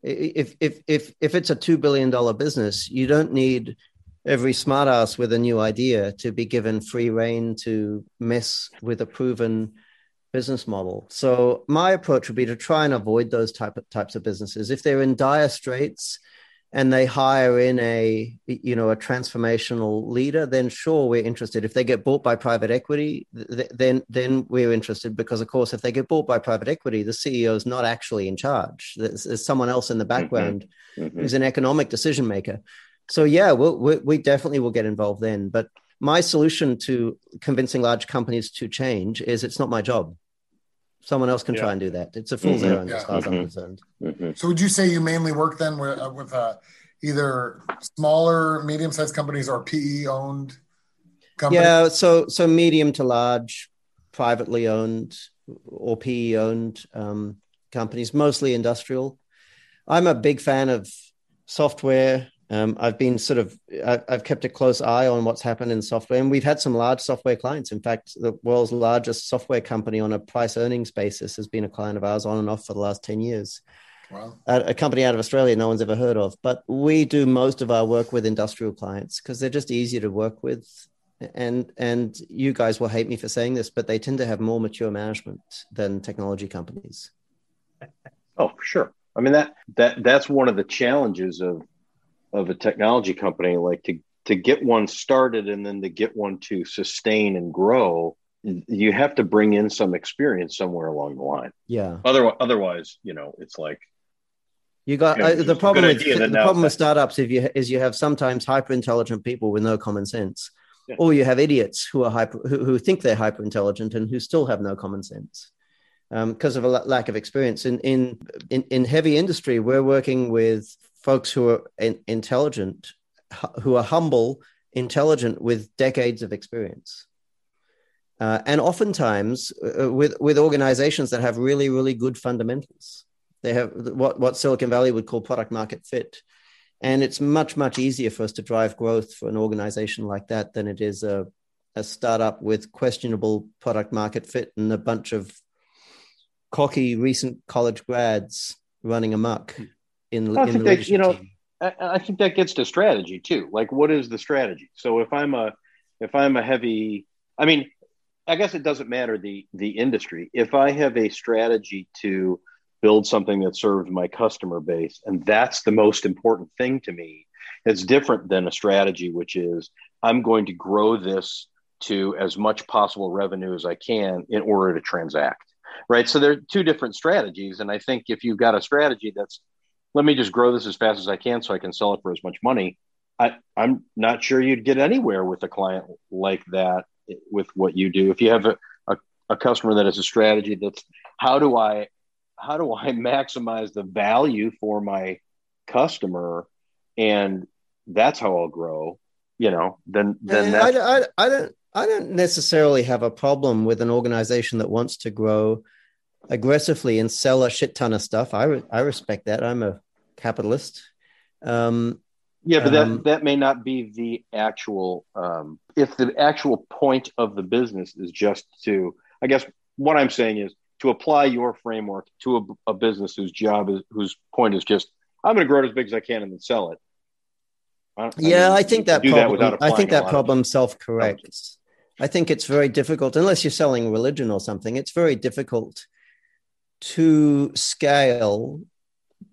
If, if, if, if it's a $2 billion business, you don't need every smartass with a new idea to be given free reign to mess with a proven business model. So my approach would be to try and avoid those type of types of businesses. If they're in dire straits and they hire in a you know a transformational leader, then sure we're interested. If they get bought by private equity, th- then then we're interested because of course if they get bought by private equity, the CEO is not actually in charge. There's, there's someone else in the mm-hmm. background mm-hmm. who's an economic decision maker so yeah, we'll, we we definitely will get involved then. But my solution to convincing large companies to change is it's not my job. Someone else can yeah. try and do that. It's a fool's mm-hmm. errand yeah. as far as mm-hmm. I'm concerned. Mm-hmm. So would you say you mainly work then with, uh, with uh, either smaller, medium-sized companies or PE-owned companies? Yeah, so so medium to large, privately owned or PE-owned um, companies, mostly industrial. I'm a big fan of software um, I've been sort of I've kept a close eye on what's happened in software, and we've had some large software clients. In fact, the world's largest software company on a price earnings basis has been a client of ours on and off for the last ten years. Wow. A company out of Australia no one's ever heard of, but we do most of our work with industrial clients because they're just easier to work with. And and you guys will hate me for saying this, but they tend to have more mature management than technology companies. Oh, for sure. I mean that that that's one of the challenges of of a technology company like to to get one started and then to get one to sustain and grow you have to bring in some experience somewhere along the line. Yeah. Otherwise otherwise you know it's like you got you know, uh, the problem with the problem with startups if you is you have sometimes hyper intelligent people with no common sense. Yeah. or you have idiots who are hyper who, who think they're hyper intelligent and who still have no common sense because um, of a lack of experience. In, in in in heavy industry we're working with folks who are in, intelligent, who are humble, intelligent with decades of experience. Uh, and oftentimes uh, with, with organizations that have really, really good fundamentals. They have what, what Silicon Valley would call product market fit. And it's much, much easier for us to drive growth for an organization like that than it is a, a startup with questionable product market fit and a bunch of cocky recent college grads running amok in, I in think that, you know, I, I think that gets to strategy too. Like, what is the strategy? So if I'm a if I'm a heavy, I mean, I guess it doesn't matter the the industry. If I have a strategy to build something that serves my customer base, and that's the most important thing to me, it's different than a strategy which is I'm going to grow this to as much possible revenue as I can in order to transact. Right. So there are two different strategies. And I think if you've got a strategy that's let me just grow this as fast as I can so I can sell it for as much money. I, I'm not sure you'd get anywhere with a client like that with what you do. If you have a, a, a customer that has a strategy that's how do I how do I maximize the value for my customer and that's how I'll grow, you know, then then I, I, I don't I don't necessarily have a problem with an organization that wants to grow aggressively and sell a shit ton of stuff. I re- I respect that. I'm a capitalist. Um, yeah, but um, that that may not be the actual. Um, if the actual point of the business is just to, I guess what I'm saying is to apply your framework to a, a business whose job is whose point is just I'm going to grow it as big as I can and then sell it. I, yeah, I, mean, I think that problem. That I think that problem self corrects. I think it's very difficult unless you're selling religion or something. It's very difficult to scale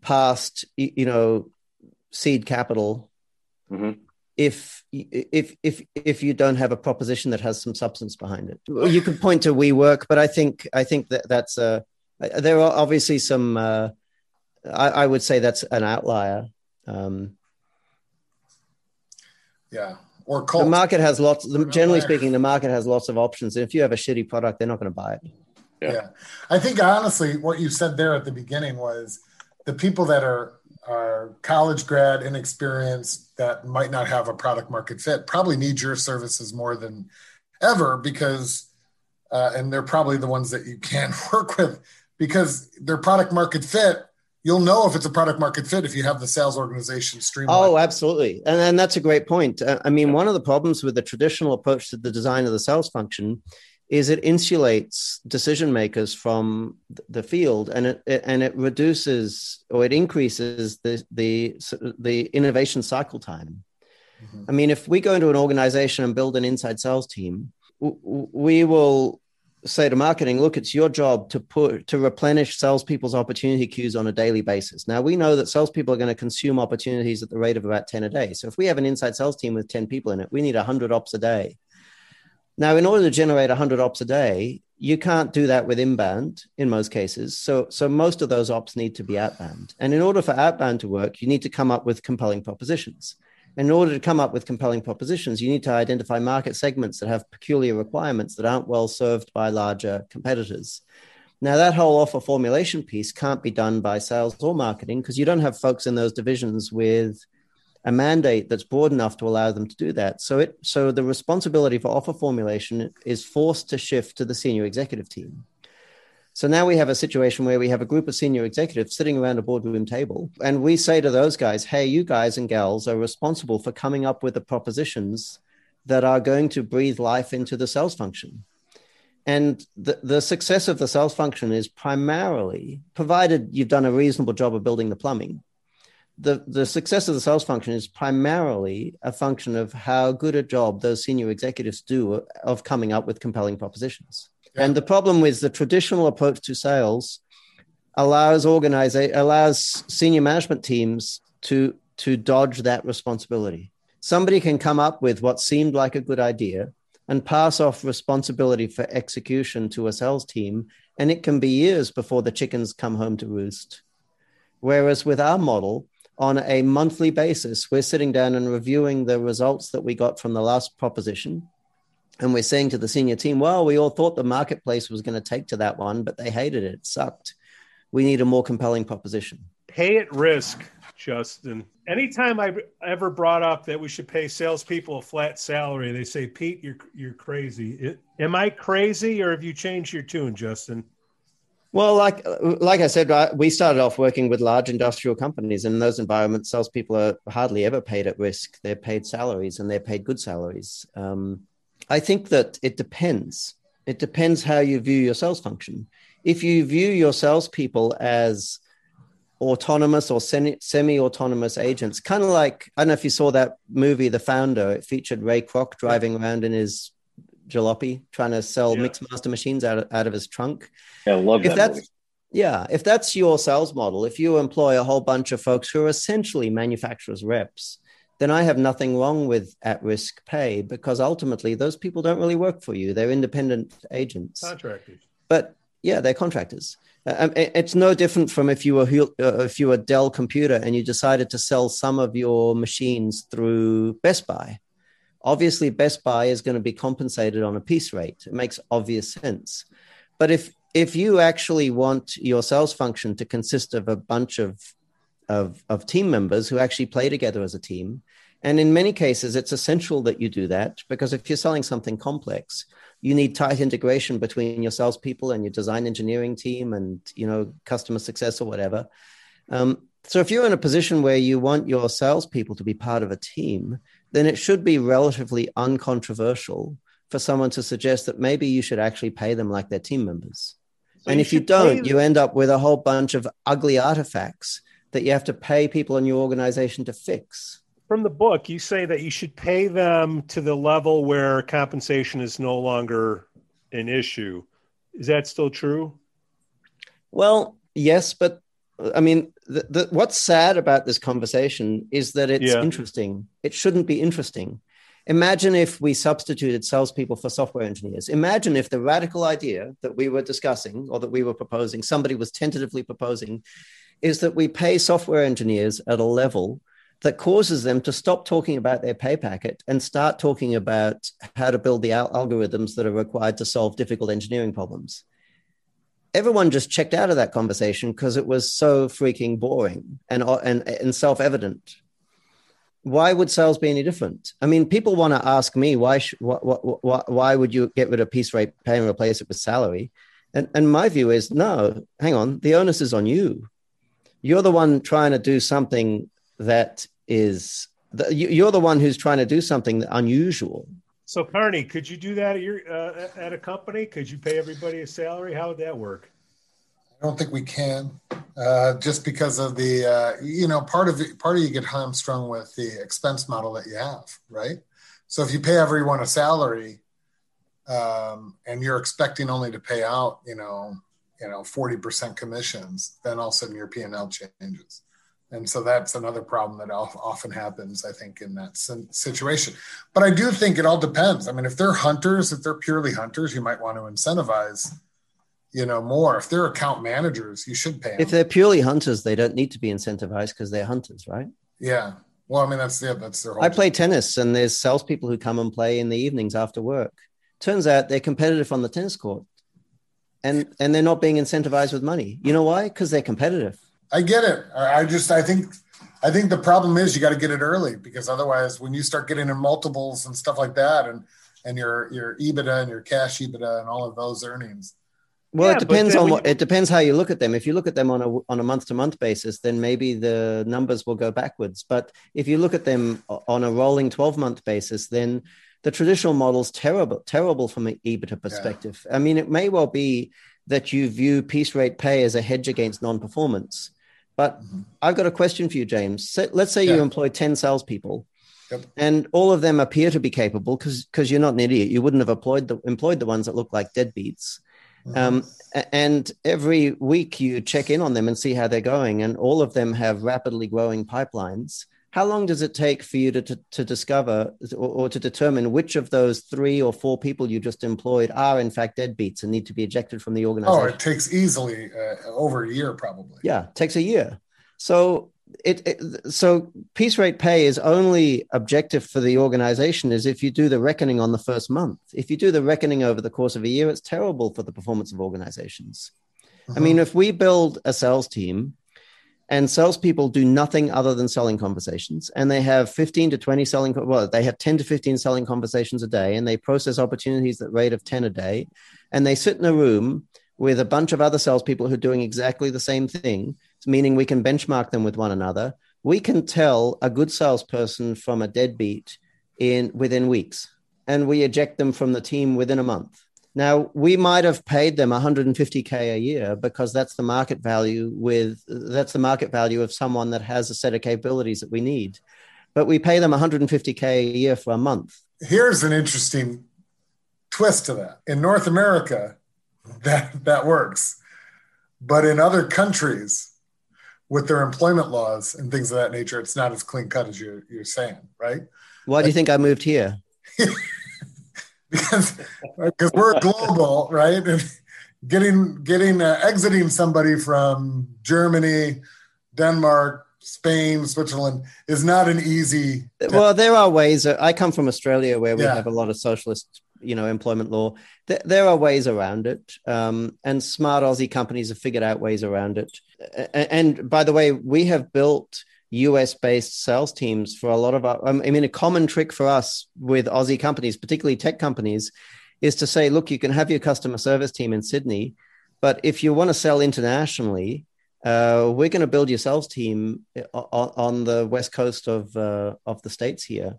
past you know seed capital mm-hmm. if if if if you don't have a proposition that has some substance behind it you could point to WeWork but i think i think that that's a there are obviously some uh, I, I, would say that's an outlier um, Yeah. Or cult. The market has lots. The, generally speaking, the market has lots of options. And if you have a shitty product, they're not going to buy it. Yeah. yeah. I think honestly, what you said there at the beginning was the people that are are college grad, inexperienced, that might not have a product market fit, probably need your services more than ever because, uh, and they're probably the ones that you can work with because their product market fit you'll know if it's a product market fit if you have the sales organization streamlined. Oh, absolutely. And, and that's a great point. Uh, I mean, one of the problems with the traditional approach to the design of the sales function is it insulates decision makers from the field and it, it, and it reduces or it increases the the the innovation cycle time. Mm-hmm. i mean if we go into an organization and build an inside sales team we will say to marketing look it's your job to put to replenish salespeople's opportunity queues on a daily basis. Now we know that salespeople are going to consume opportunities at the rate of about 10 a day. So if we have an inside sales team with 10 people in it we need 100 ops a day now, in order to generate 100 ops a day, you can't do that with inbound in most cases. So, so most of those ops need to be outbound. And in order for outbound to work, you need to come up with compelling propositions. In order to come up with compelling propositions, you need to identify market segments that have peculiar requirements that aren't well served by larger competitors. Now, that whole offer formulation piece can't be done by sales or marketing because you don't have folks in those divisions with a mandate that's broad enough to allow them to do that. So it so the responsibility for offer formulation is forced to shift to the senior executive team. So now we have a situation where we have a group of senior executives sitting around a boardroom table, and we say to those guys, "Hey, you guys and gals are responsible for coming up with the propositions that are going to breathe life into the sales function." And the, the success of the sales function is primarily, provided you've done a reasonable job of building the plumbing, the, the success of the sales function is primarily a function of how good a job those senior executives do of coming up with compelling propositions. Yeah. And the problem with the traditional approach to sales allows organize allows senior management teams to to dodge that responsibility. Somebody can come up with what seemed like a good idea and pass off responsibility for execution to a sales team, and it can be years before the chickens come home to roost. Whereas with our model, on a monthly basis, we're sitting down and reviewing the results that we got from the last proposition. And we're saying to the senior team, well, we all thought the marketplace was going to take to that one, but they hated it. It sucked. We need a more compelling proposition. Pay at risk, Justin. Anytime I ever brought up that we should pay salespeople a flat salary, they say, Pete, you're, you're crazy. It, am I crazy or have you changed your tune, Justin? Well, like like I said, we started off working with large industrial companies, and in those environments, salespeople are hardly ever paid at risk. They're paid salaries, and they're paid good salaries. Um, I think that it depends. It depends how you view your sales function. If you view your salespeople as autonomous or semi autonomous agents, kind of like I don't know if you saw that movie, The Founder. It featured Ray Kroc driving around in his jalopy trying to sell yeah. Mixmaster machines out of, out of his trunk. Yeah, I love if that. That's, movie. Yeah, if that's your sales model, if you employ a whole bunch of folks who are essentially manufacturers' reps, then I have nothing wrong with at risk pay because ultimately those people don't really work for you. They're independent agents. Contractors. But yeah, they're contractors. Uh, um, it's no different from if you were uh, if you were Dell Computer and you decided to sell some of your machines through Best Buy obviously Best Buy is going to be compensated on a piece rate. It makes obvious sense. But if if you actually want your sales function to consist of a bunch of, of, of team members who actually play together as a team, and in many cases, it's essential that you do that because if you're selling something complex, you need tight integration between your salespeople and your design engineering team and you know customer success or whatever. Um, so if you're in a position where you want your salespeople to be part of a team, then it should be relatively uncontroversial for someone to suggest that maybe you should actually pay them like they're team members. So and you if you don't, you end up with a whole bunch of ugly artifacts that you have to pay people in your organization to fix. From the book, you say that you should pay them to the level where compensation is no longer an issue. Is that still true? Well, yes, but I mean, the, the, what's sad about this conversation is that it's yeah. interesting. It shouldn't be interesting. Imagine if we substituted salespeople for software engineers. Imagine if the radical idea that we were discussing or that we were proposing, somebody was tentatively proposing, is that we pay software engineers at a level that causes them to stop talking about their pay packet and start talking about how to build the al- algorithms that are required to solve difficult engineering problems. Everyone just checked out of that conversation because it was so freaking boring and, and, and self evident. Why would sales be any different? I mean, people want to ask me why, sh- why, why, why would you get rid of piece rate pay and replace it with salary? And, and my view is no, hang on, the onus is on you. You're the one trying to do something that is the, you're the one who's trying to do something unusual. So, Carney, could you do that at your uh, at a company? Could you pay everybody a salary? How would that work? I don't think we can, uh, just because of the uh, you know part of it, part of you get hamstrung with the expense model that you have, right? So if you pay everyone a salary, um, and you're expecting only to pay out, you know, you know, forty percent commissions, then all of a sudden your P and L changes and so that's another problem that often happens i think in that situation. But i do think it all depends. I mean if they're hunters if they're purely hunters you might want to incentivize you know more. If they're account managers you should pay them. if they're purely hunters they don't need to be incentivized because they're hunters right? Yeah. Well i mean that's yeah that's their whole i play tennis and there's salespeople who come and play in the evenings after work. Turns out they're competitive on the tennis court and and they're not being incentivized with money. You know why? Because they're competitive I get it. I just I think I think the problem is you got to get it early because otherwise, when you start getting in multiples and stuff like that, and and your your EBITDA and your cash EBITDA and all of those earnings. Well, yeah, it depends on what you... it depends how you look at them. If you look at them on a on a month to month basis, then maybe the numbers will go backwards. But if you look at them on a rolling twelve month basis, then the traditional model's terrible terrible from an EBITDA perspective. Yeah. I mean, it may well be that you view piece rate pay as a hedge against non performance but mm-hmm. I've got a question for you, James. let's say yeah. you employ 10 salespeople yep. and all of them appear to be capable because because you're not an idiot. You wouldn't have employed the, employed the ones that look like deadbeats. Mm-hmm. Um, and every week you check in on them and see how they're going. And all of them have rapidly growing pipelines how long does it take for you to, to, to discover or, or, to determine which of those three or four people you just employed are in fact deadbeats and need to be ejected from the organization? Oh, it takes easily uh, over a year, probably. Yeah, it takes a year. So it, it, so piece rate pay is only objective for the organization is if you do the reckoning on the first month. If you do the reckoning over the course of a year, it's terrible for the performance of organizations. I uh-huh. mean, if we build a sales team and salespeople do nothing other than selling conversations. And they have 15 to 20 selling, well, they have 10 to 15 selling conversations a day, and they process opportunities at rate of 10 a day. And they sit in a room with a bunch of other salespeople who are doing exactly the same thing, meaning we can benchmark them with one another. We can tell a good salesperson from a deadbeat in within weeks, and we eject them from the team within a month. Now, we might have paid them 150k a year because that's the market value with that's the market value of someone that has a set of capabilities that we need. But we pay them 150k a year for a month. Here's an interesting twist to that. In North America, that that works. But in other countries with their employment laws and things of that nature, it's not as clean cut as you're you're saying, right? Why do you think I moved here? because because we're global, right? And getting getting uh, exiting somebody from Germany, Denmark, Spain, Switzerland is not an easy. Well, there are ways. Uh, I come from Australia, where we yeah. have a lot of socialist, you know, employment law. There, there are ways around it, um, and smart Aussie companies have figured out ways around it. And by the way, we have built US based sales teams for a lot of our, um, I mean, a common trick for us with Aussie companies, particularly tech companies, is to say, look, you can have your customer service team in Sydney, but if you want to sell internationally, uh, we're going to build your sales team on, on the west coast of uh, of the states here,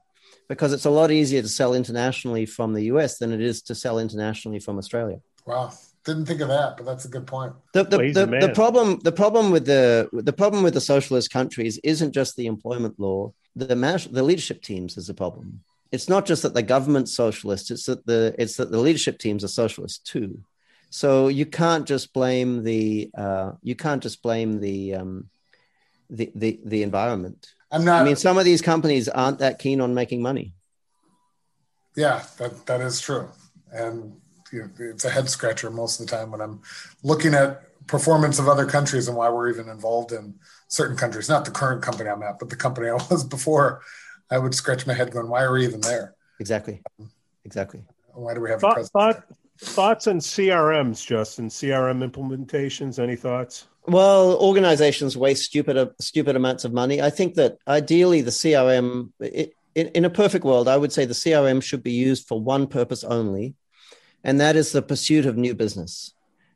because it's a lot easier to sell internationally from the US than it is to sell internationally from Australia. Wow, didn't think of that, but that's a good point. The, the, the, the, problem the problem with the the problem with the socialist countries isn't just the employment law. The the leadership teams is a problem. It's not just that the government's socialist. It's that the it's that the leadership teams are socialist too. So you can't just blame the uh, you can't just blame the, um, the the the environment. I'm not. I mean, some of these companies aren't that keen on making money. Yeah, that that is true, and you know, it's a head scratcher most of the time when I'm looking at performance of other countries and why we're even involved in certain countries. Not the current company I'm at, but the company I was before. I would scratch my head going, why are we even there? Exactly. Exactly. Why do we have thought, a thought, thoughts on CRMs, Justin? CRM implementations? Any thoughts? Well, organizations waste stupid stupid amounts of money. I think that ideally the CRM, it, in, in a perfect world, I would say the CRM should be used for one purpose only, and that is the pursuit of new business.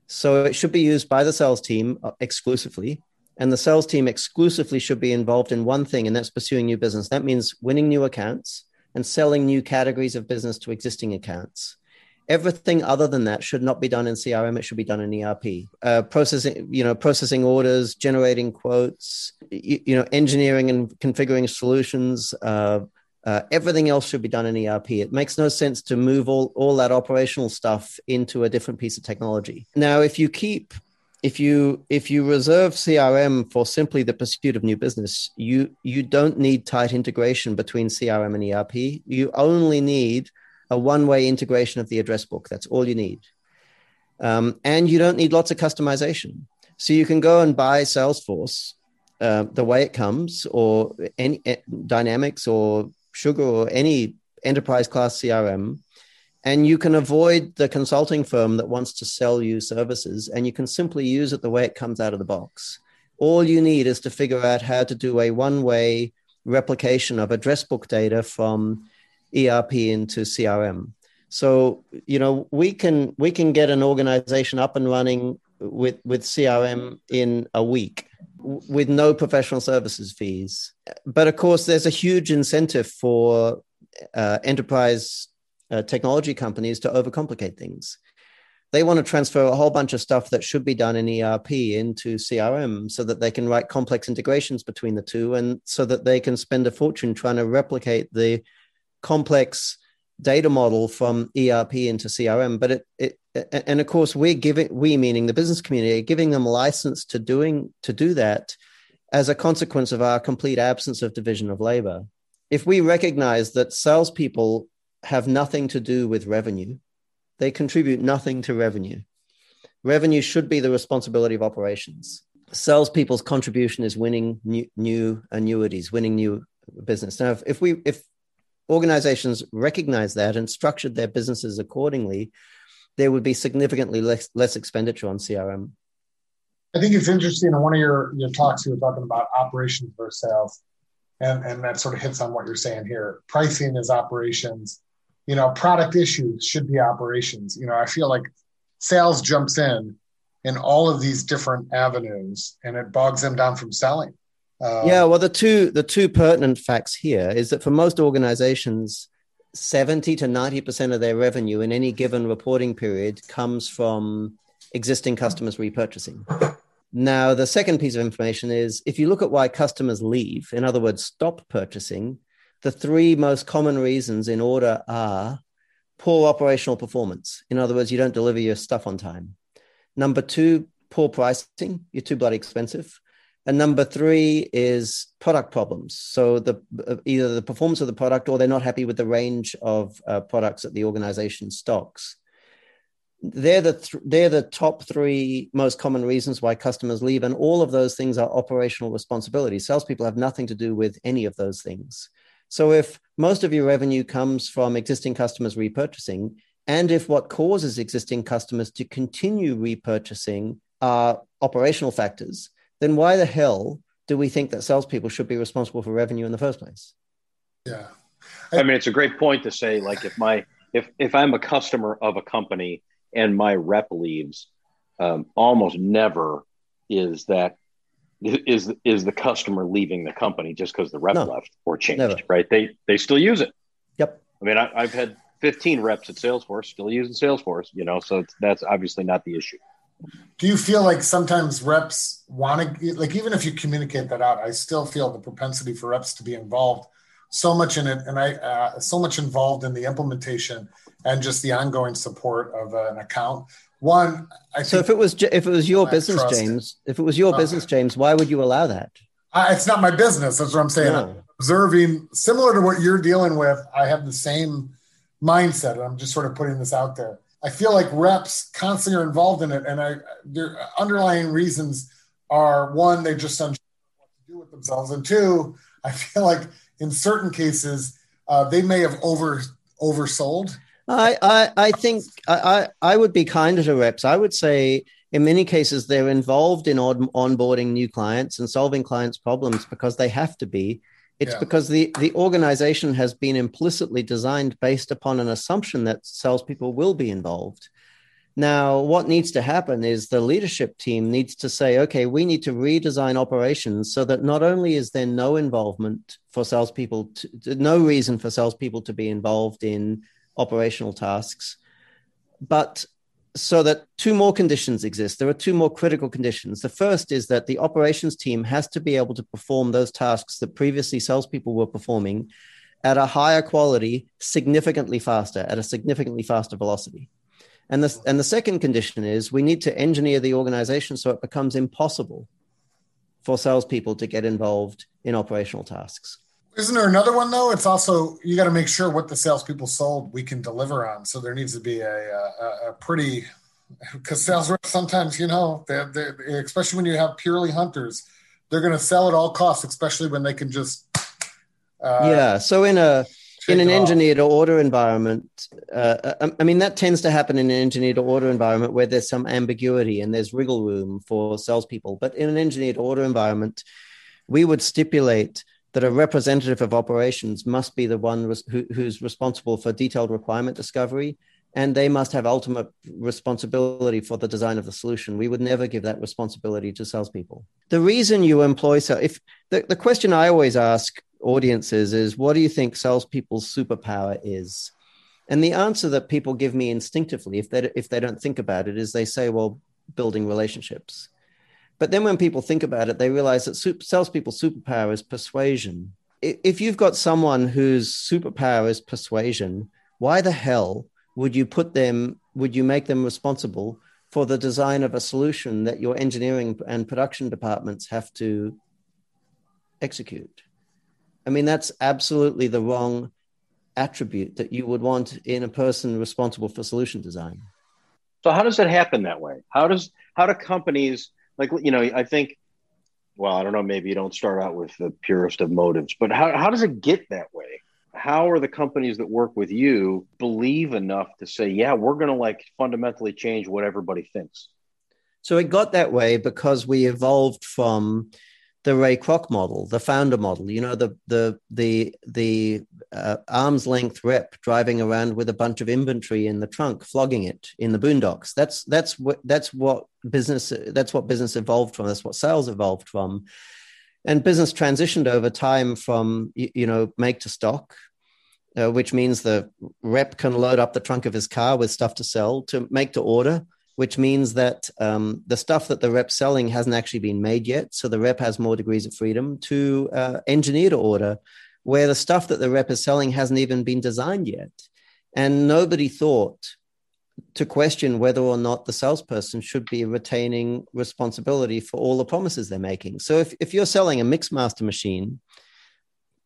So it should be used by the sales team uh, exclusively, and the sales team exclusively should be involved in one thing, and that's pursuing new business. That means winning new accounts and selling new categories of business to existing accounts. Everything other than that should not be done in CRM. It should be done in ERP. Uh, processing, you know, processing orders, generating quotes, you, you know, engineering and configuring solutions. Uh, uh, everything else should be done in ERP. It makes no sense to move all, all that operational stuff into a different piece of technology. Now, if you keep if you if you reserve crm for simply the pursuit of new business you you don't need tight integration between crm and erp you only need a one-way integration of the address book that's all you need um, and you don't need lots of customization so you can go and buy salesforce uh, the way it comes or any uh, dynamics or sugar or any enterprise class crm and you can avoid the consulting firm that wants to sell you services and you can simply use it the way it comes out of the box. All you need is to figure out how to do a one way replication of address book data from erp into crm so you know we can we can get an organization up and running with with crm in a week with no professional services fees but of course there's a huge incentive for uh, enterprise uh, technology companies to overcomplicate things. They want to transfer a whole bunch of stuff that should be done in ERP into CRM so that they can write complex integrations between the two and so that they can spend a fortune trying to replicate the complex data model from ERP into CRM. But it, it and of course we're giving we meaning the business community giving them license to doing to do that as a consequence of our complete absence of division of labor. If we recognize that salespeople have nothing to do with revenue. They contribute nothing to revenue. Revenue should be the responsibility of operations. Salespeople's contribution is winning new, new annuities, winning new business. Now, if, if we if organizations recognize that and structured their businesses accordingly, there would be significantly less less expenditure on CRM. I think it's interesting in one of your, your talks you were talking about operations versus sales. And, and that sort of hits on what you're saying here. Pricing is operations, you know product issues should be operations you know i feel like sales jumps in in all of these different avenues and it bogs them down from selling um, yeah well the two the two pertinent facts here is that for most organizations 70 to 90% of their revenue in any given reporting period comes from existing customers repurchasing now the second piece of information is if you look at why customers leave in other words stop purchasing the three most common reasons in order are poor operational performance. In other words, you don't deliver your stuff on time. Number two, poor pricing. You're too bloody expensive. And number three is product problems. So the either the performance of the product or they're not happy with the range of uh, products that the organization stocks. They're the th- they're the top three most common reasons why customers leave, and all of those things are operational responsibilities. Salespeople have nothing to do with any of those things. So if most of your revenue comes from existing customers repurchasing, and if what causes existing customers to continue repurchasing are operational factors, then why the hell do we think that salespeople should be responsible for revenue in the first place? Yeah. I, I mean, it's a great point to say, like, if my if if I'm a customer of a company and my rep leaves, um, almost never is that is is the customer leaving the company just because the rep no, left or changed, never. right? They they still use it. Yep. I mean, I, have had 15 reps at Salesforce still using Salesforce, you know, so that's obviously not the issue. Do you feel like sometimes reps want to like even if you communicate that out, I still feel the propensity for reps to be involved so much in it, and I uh, so much involved in the implementation and just the ongoing support of an account one, I so if it was if it was your business, James, if it was your business, James, why would you allow that? I, it's not my business. That's what I'm saying. No. Observing, similar to what you're dealing with, I have the same mindset. I'm just sort of putting this out there. I feel like reps constantly are involved in it, and I their underlying reasons are one, they just unsure what to do with themselves, and two, I feel like in certain cases uh, they may have over oversold. I I, I think I, I would be kinder to reps. I would say in many cases they're involved in on, onboarding new clients and solving clients' problems because they have to be. It's yeah. because the, the organization has been implicitly designed based upon an assumption that salespeople will be involved. Now, what needs to happen is the leadership team needs to say, okay, we need to redesign operations so that not only is there no involvement for salespeople, to, no reason for salespeople to be involved in operational tasks, but so that two more conditions exist. There are two more critical conditions. The first is that the operations team has to be able to perform those tasks that previously salespeople were performing at a higher quality, significantly faster, at a significantly faster velocity. And the, and the second condition is we need to engineer the organization so it becomes impossible for salespeople to get involved in operational tasks. Isn't there another one though? It's also you got to make sure what the salespeople sold we can deliver on. So there needs to be a, a, a pretty because sales reps sometimes you know they're, they're, especially when you have purely hunters, they're going to sell at all costs, especially when they can just. Uh, yeah. So in a in an engineered order environment, uh, I mean that tends to happen in an engineered order environment where there's some ambiguity and there's wriggle room for salespeople. But in an engineered order environment, we would stipulate that a representative of operations must be the one res- who, who's responsible for detailed requirement discovery and they must have ultimate responsibility for the design of the solution. We would never give that responsibility to salespeople. The reason you employ so if the, the question I always ask audiences is what do you think salespeople's superpower is? And the answer that people give me instinctively, if they if they don't think about it, is they say, well, building relationships. But then when people think about it, they realize that super, salespeople's superpower is persuasion. If you've got someone whose superpower is persuasion, why the hell would you put them, would you make them responsible for the design of a solution that your engineering and production departments have to execute? I mean, that's absolutely the wrong attribute that you would want in a person responsible for solution design. So how does it happen that way? How does how do companies like you know i think well i don't know maybe you don't start out with the purest of motives but how, how does it get that way? How are the companies that work with you believe enough to say yeah we're going to like fundamentally change what everybody thinks? So it got that way because we evolved from the Ray Kroc model, the founder model. You know, the the the the uh, arm's length rep driving around with a bunch of inventory in the trunk, flogging it in the boondocks. That's that's what that's what business that's what business evolved from. That's what sales evolved from, and business transitioned over time from you, you know make to stock. Uh, which means the rep can load up the trunk of his car with stuff to sell to make to order which means that um, the stuff that the rep's selling hasn't actually been made yet. So the rep has more degrees of freedom to uh, engineer to order, where the stuff that the rep is selling hasn't even been designed yet. And nobody thought to question whether or not the salesperson should be retaining responsibility for all the promises they're making. So if, if you're selling a Mixmaster machine,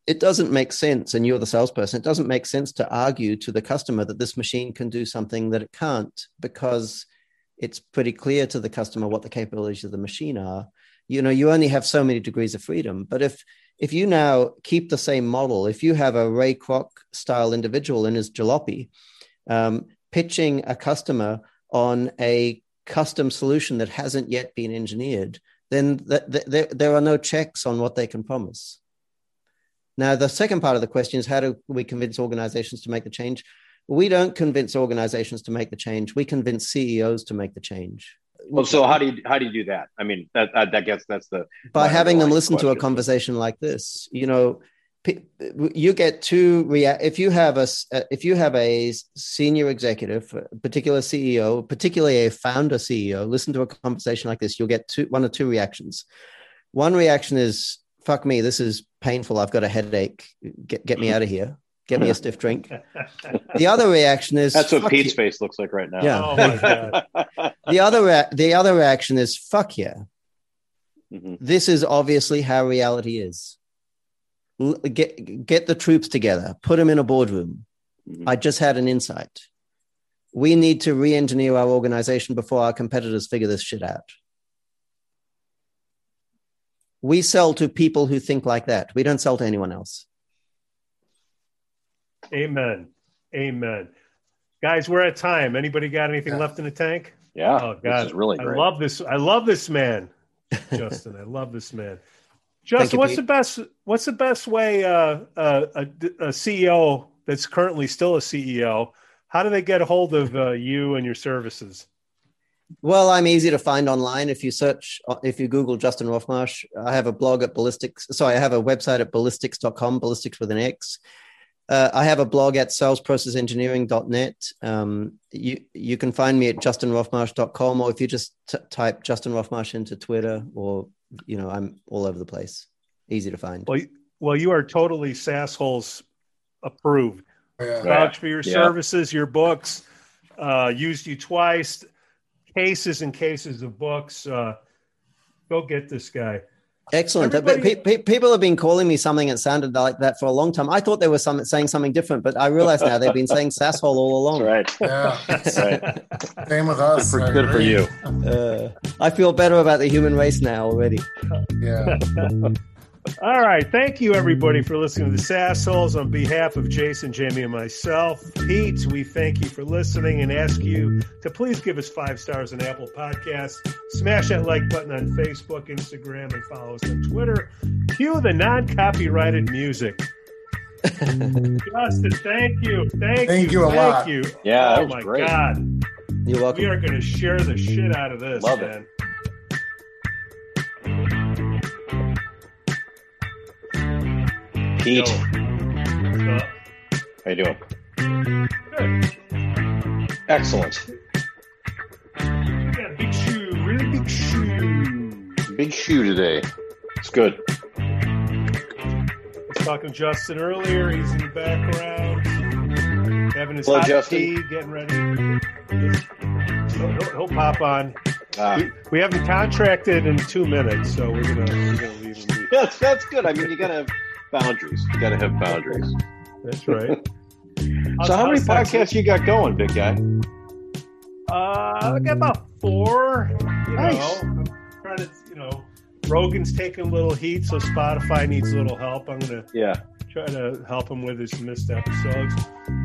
it doesn't make sense, and you're the salesperson, it doesn't make sense to argue to the customer that this machine can do something that it can't because it's pretty clear to the customer what the capabilities of the machine are. You know you only have so many degrees of freedom. But if if you now keep the same model if you have a ray kroc style individual in his jalopy um, pitching a customer on a custom solution that hasn't yet been engineered then th- th- there, there are no checks on what they can promise. Now the second part of the question is how do we convince organizations to make the change we don't convince organizations to make the change. We convince CEOs to make the change. Well, so how do you how do you do that? I mean, that that, that gets that's the by having them listen question. to a conversation like this. You know, you get two rea- if you have a uh, if you have a senior executive, a particular CEO, particularly a founder CEO, listen to a conversation like this, you'll get two one or two reactions. One reaction is "fuck me, this is painful. I've got a headache. Get get me mm-hmm. out of here." Get me a stiff drink. The other reaction is that's what Pete's you. face looks like right now. Yeah. Oh my god. the other re- the other reaction is fuck yeah. Mm-hmm. This is obviously how reality is. L- get get the troops together. Put them in a boardroom. Mm-hmm. I just had an insight. we need to re-engineer our organization before our competitors figure this shit out. We sell to people who think like that. We don't sell to anyone else. Amen. Amen. Guys, we're at time. Anybody got anything left in the tank? Yeah. Oh God, this is really I love this. I love this man, Justin. I love this man. Justin, you, what's Pete. the best? What's the best way uh, uh, a, a CEO that's currently still a CEO? How do they get a hold of uh, you and your services? Well, I'm easy to find online. If you search, if you Google Justin Roff-Marsh, I have a blog at Ballistix. Sorry, I have a website at ballistix.com, Ballistix with an X. Uh, I have a blog at salesprocessengineering.net. Um, you, you can find me at justinroffmarsh.com, or if you just t- type Justin Roff-Marsh into Twitter, or, you know, I'm all over the place. Easy to find. Well, you- well, you are totally Sassholes approved. Yeah. Vouch for your Yeah. services, your books. Uh, used you twice. Cases and cases of books. Uh, go get this guy. Excellent. But Everybody- pe- pe- people have been calling me something that sounded like that for a long time. I thought they were some, saying something different, but I realize now they've been saying sasshole all along. That's right. Yeah. That's right. Same with us. For, good for you. Uh, I feel better about the human race now already. Yeah. All right. Thank you, everybody, for listening to the Sassholes. On behalf of Jason, Jamie, and myself, Pete, we thank you for listening and ask you to please give us five stars on Apple Podcasts. Smash that like button on Facebook, Instagram, and follow us on Twitter. Cue the non copyrighted music. Justin, thank you. Thank, Thank you a thank lot. you. Yeah, that oh was my great. God. You're welcome. We are going to share the shit out of this, Love it. Pete, Yo. How you doing? good. Excellent. You got a big shoe, really big shoe. Big shoe today. It's good. I was talking to Justin earlier. He's in the background, having his Hello, hot Justin. tea, getting ready. He'll, he'll, he'll pop on. Ah, We, we have him contracted in two minutes, so we're gonna we're gonna leave him. Be. that's that's good. I mean, you gotta have boundaries. You gotta have boundaries. That's right. So, how many How's that? podcasts you got going, big guy? Uh, I got about four. You Nice. know, I'm trying to, you know, Rogan's taking a little heat, so Spotify needs a little help. I'm gonna Yeah. try to help him with his missed episodes.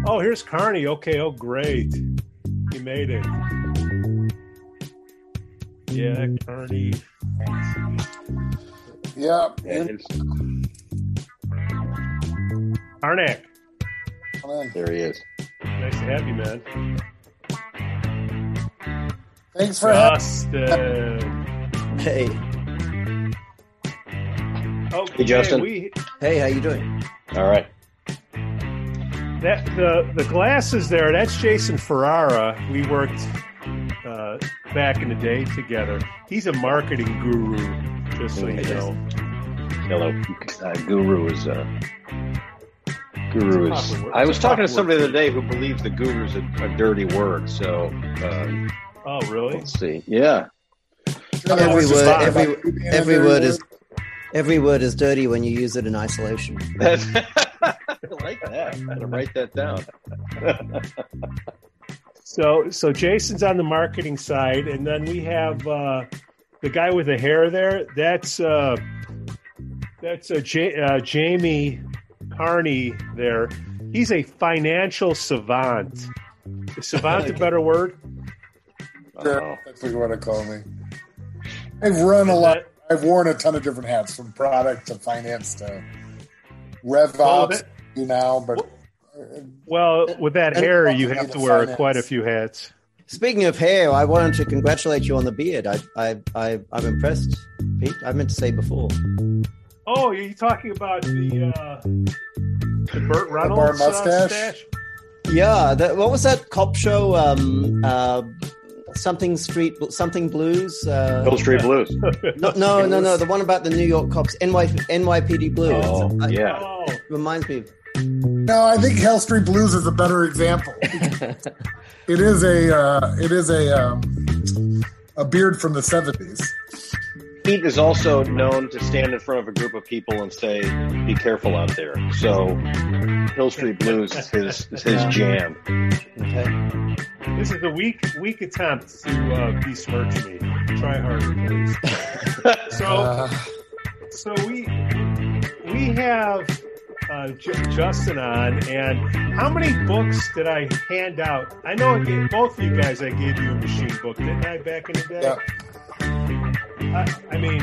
Oh, here's Carney. Okay, oh great, he made it. Yeah, Carney. Yeah. And it's- Karnak, there he is. nice to have you, man. Thanks for having Justin. Hey, Okay, Hey, Justin. We, hey, how you doing? All right. that the the glasses there. That's Jason Ferrara. We worked uh, back in the day together. He's a marketing guru, just so you Hey, know. Hello. Uh, guru is. Uh, guru is. a proper word. I was talking to somebody the other day who believes the guru is a, a dirty word. So um, Oh, really? let's see. Yeah. Every word, every about being a every dirty word is every word is dirty when you use it in isolation. That's, I like that. I'm gonna write that down. So so Jason's on the marketing side, and then we have uh, the guy with the hair there. That's uh, that's uh, J- uh, Jamie Carney. There, he's a financial savant. Is savant a better word? Oh, That's what you want to call me. I've run a lot. I've worn a ton of different hats, from product to finance to rev Well, ops. that- You now, but Well, with that hair, you have to wear finance. quite a few hats. Speaking of hair, I wanted to congratulate you on the beard. I, I, I, I'm impressed, Pete. I meant to say before. Oh, are you talking about the uh, the Burt Reynolds bar uh, mustache? stash? Yeah, that, what was that cop show? Um, uh, something Street, something Blues. Uh, Hill Street Blues. no, no, no, no. The one about the New York cops, NY, NYPD Blues. Oh, I- yeah. Oh, reminds me. no, I think Hell Street Blues is a better example. it is a uh, it is a um, a beard from the seventies. Pete is also known to stand in front of a group of people and say, "Be careful out there." So, Hill Street Blues is his is his jam. Okay. This is a weak, weak attempt to uh, besmirch me. Try harder, please. so, Uh, so we we have uh, J- Justin on, and how many books did I hand out? I know I gave, both of you guys. I gave you a machine book, didn't I, back in the day? yeah. I, I mean,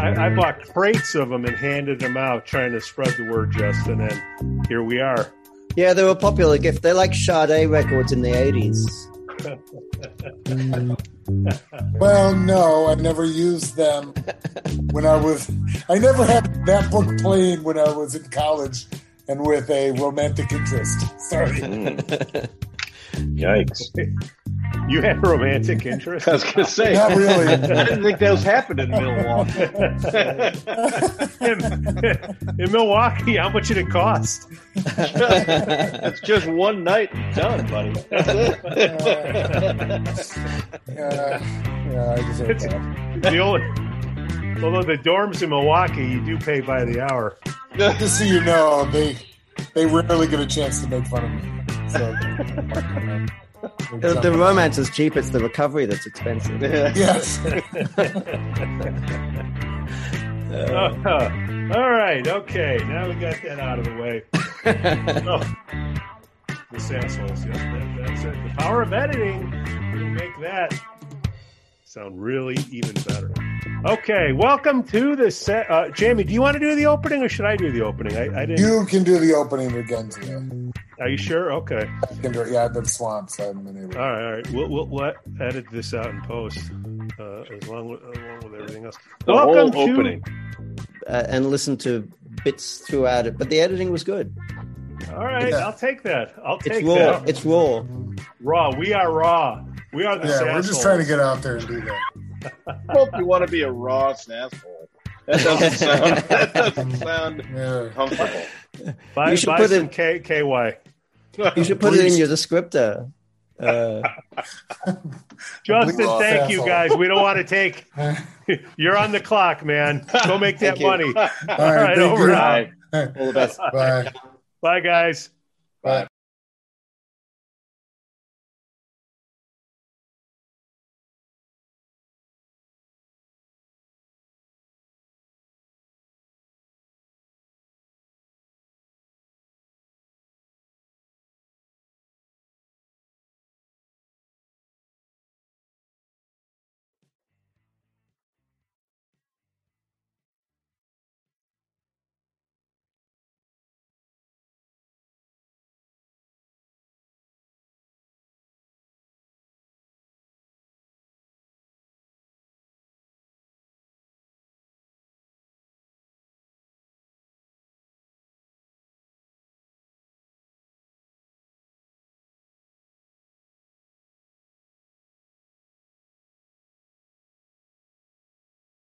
I, I bought crates of them and handed them out, trying to spread the word, Justin, and here we are. Yeah, they were a popular gift. They're like Sade records in the 80s. Well, no, I never used them when I was. I never had that book playing when I was in college and with a romantic interest. Sorry. Yikes. You had romantic interest. I was going to say, Not I didn't think that was happening in Milwaukee. in, in Milwaukee, how much did it cost? It's just one night done, buddy. That's it. Yeah, yeah, I deserve It's- that. The only, although the dorms in Milwaukee, you do pay by the hour. Just so you know, they they rarely get a chance to make fun of me. So, The, the romance is cheap, it's the recovery that's expensive. yes. Uh, all right, okay. Now we got that out of the way. Oh, this assholes. Yeah, that, that's it. The power of editing will make that sound really even better. Okay, welcome to the set. Uh, Jamie, do you want to do the opening or should I do the opening? I, I didn't. You can do the opening again today. Are you sure? Okay. I can do it. Yeah, I've been swamped, so I haven't been able. All right, all right. We'll, we'll, we'll edit this out in post, uh, as long with, along with everything else. The Welcome whole to- Uh, and listen to bits throughout it. But the editing was good. All right, Yeah. I'll take that. I'll take It's raw. that. It's raw. Raw. We are raw. We are the Yeah, we're just trying to get out there and do that. Well, if you want to be a raw asshole, that doesn't sound, that doesn't sound Yeah. comfortable. buy, You should buy put some in- K, KY. You should put it in your descriptor. Uh, Justin, Raw thank you guys. We don't want to take. You're on the clock, man. Go make that you. money. All All right, over you. and out. All the best. Bye. Bye, guys. Bye.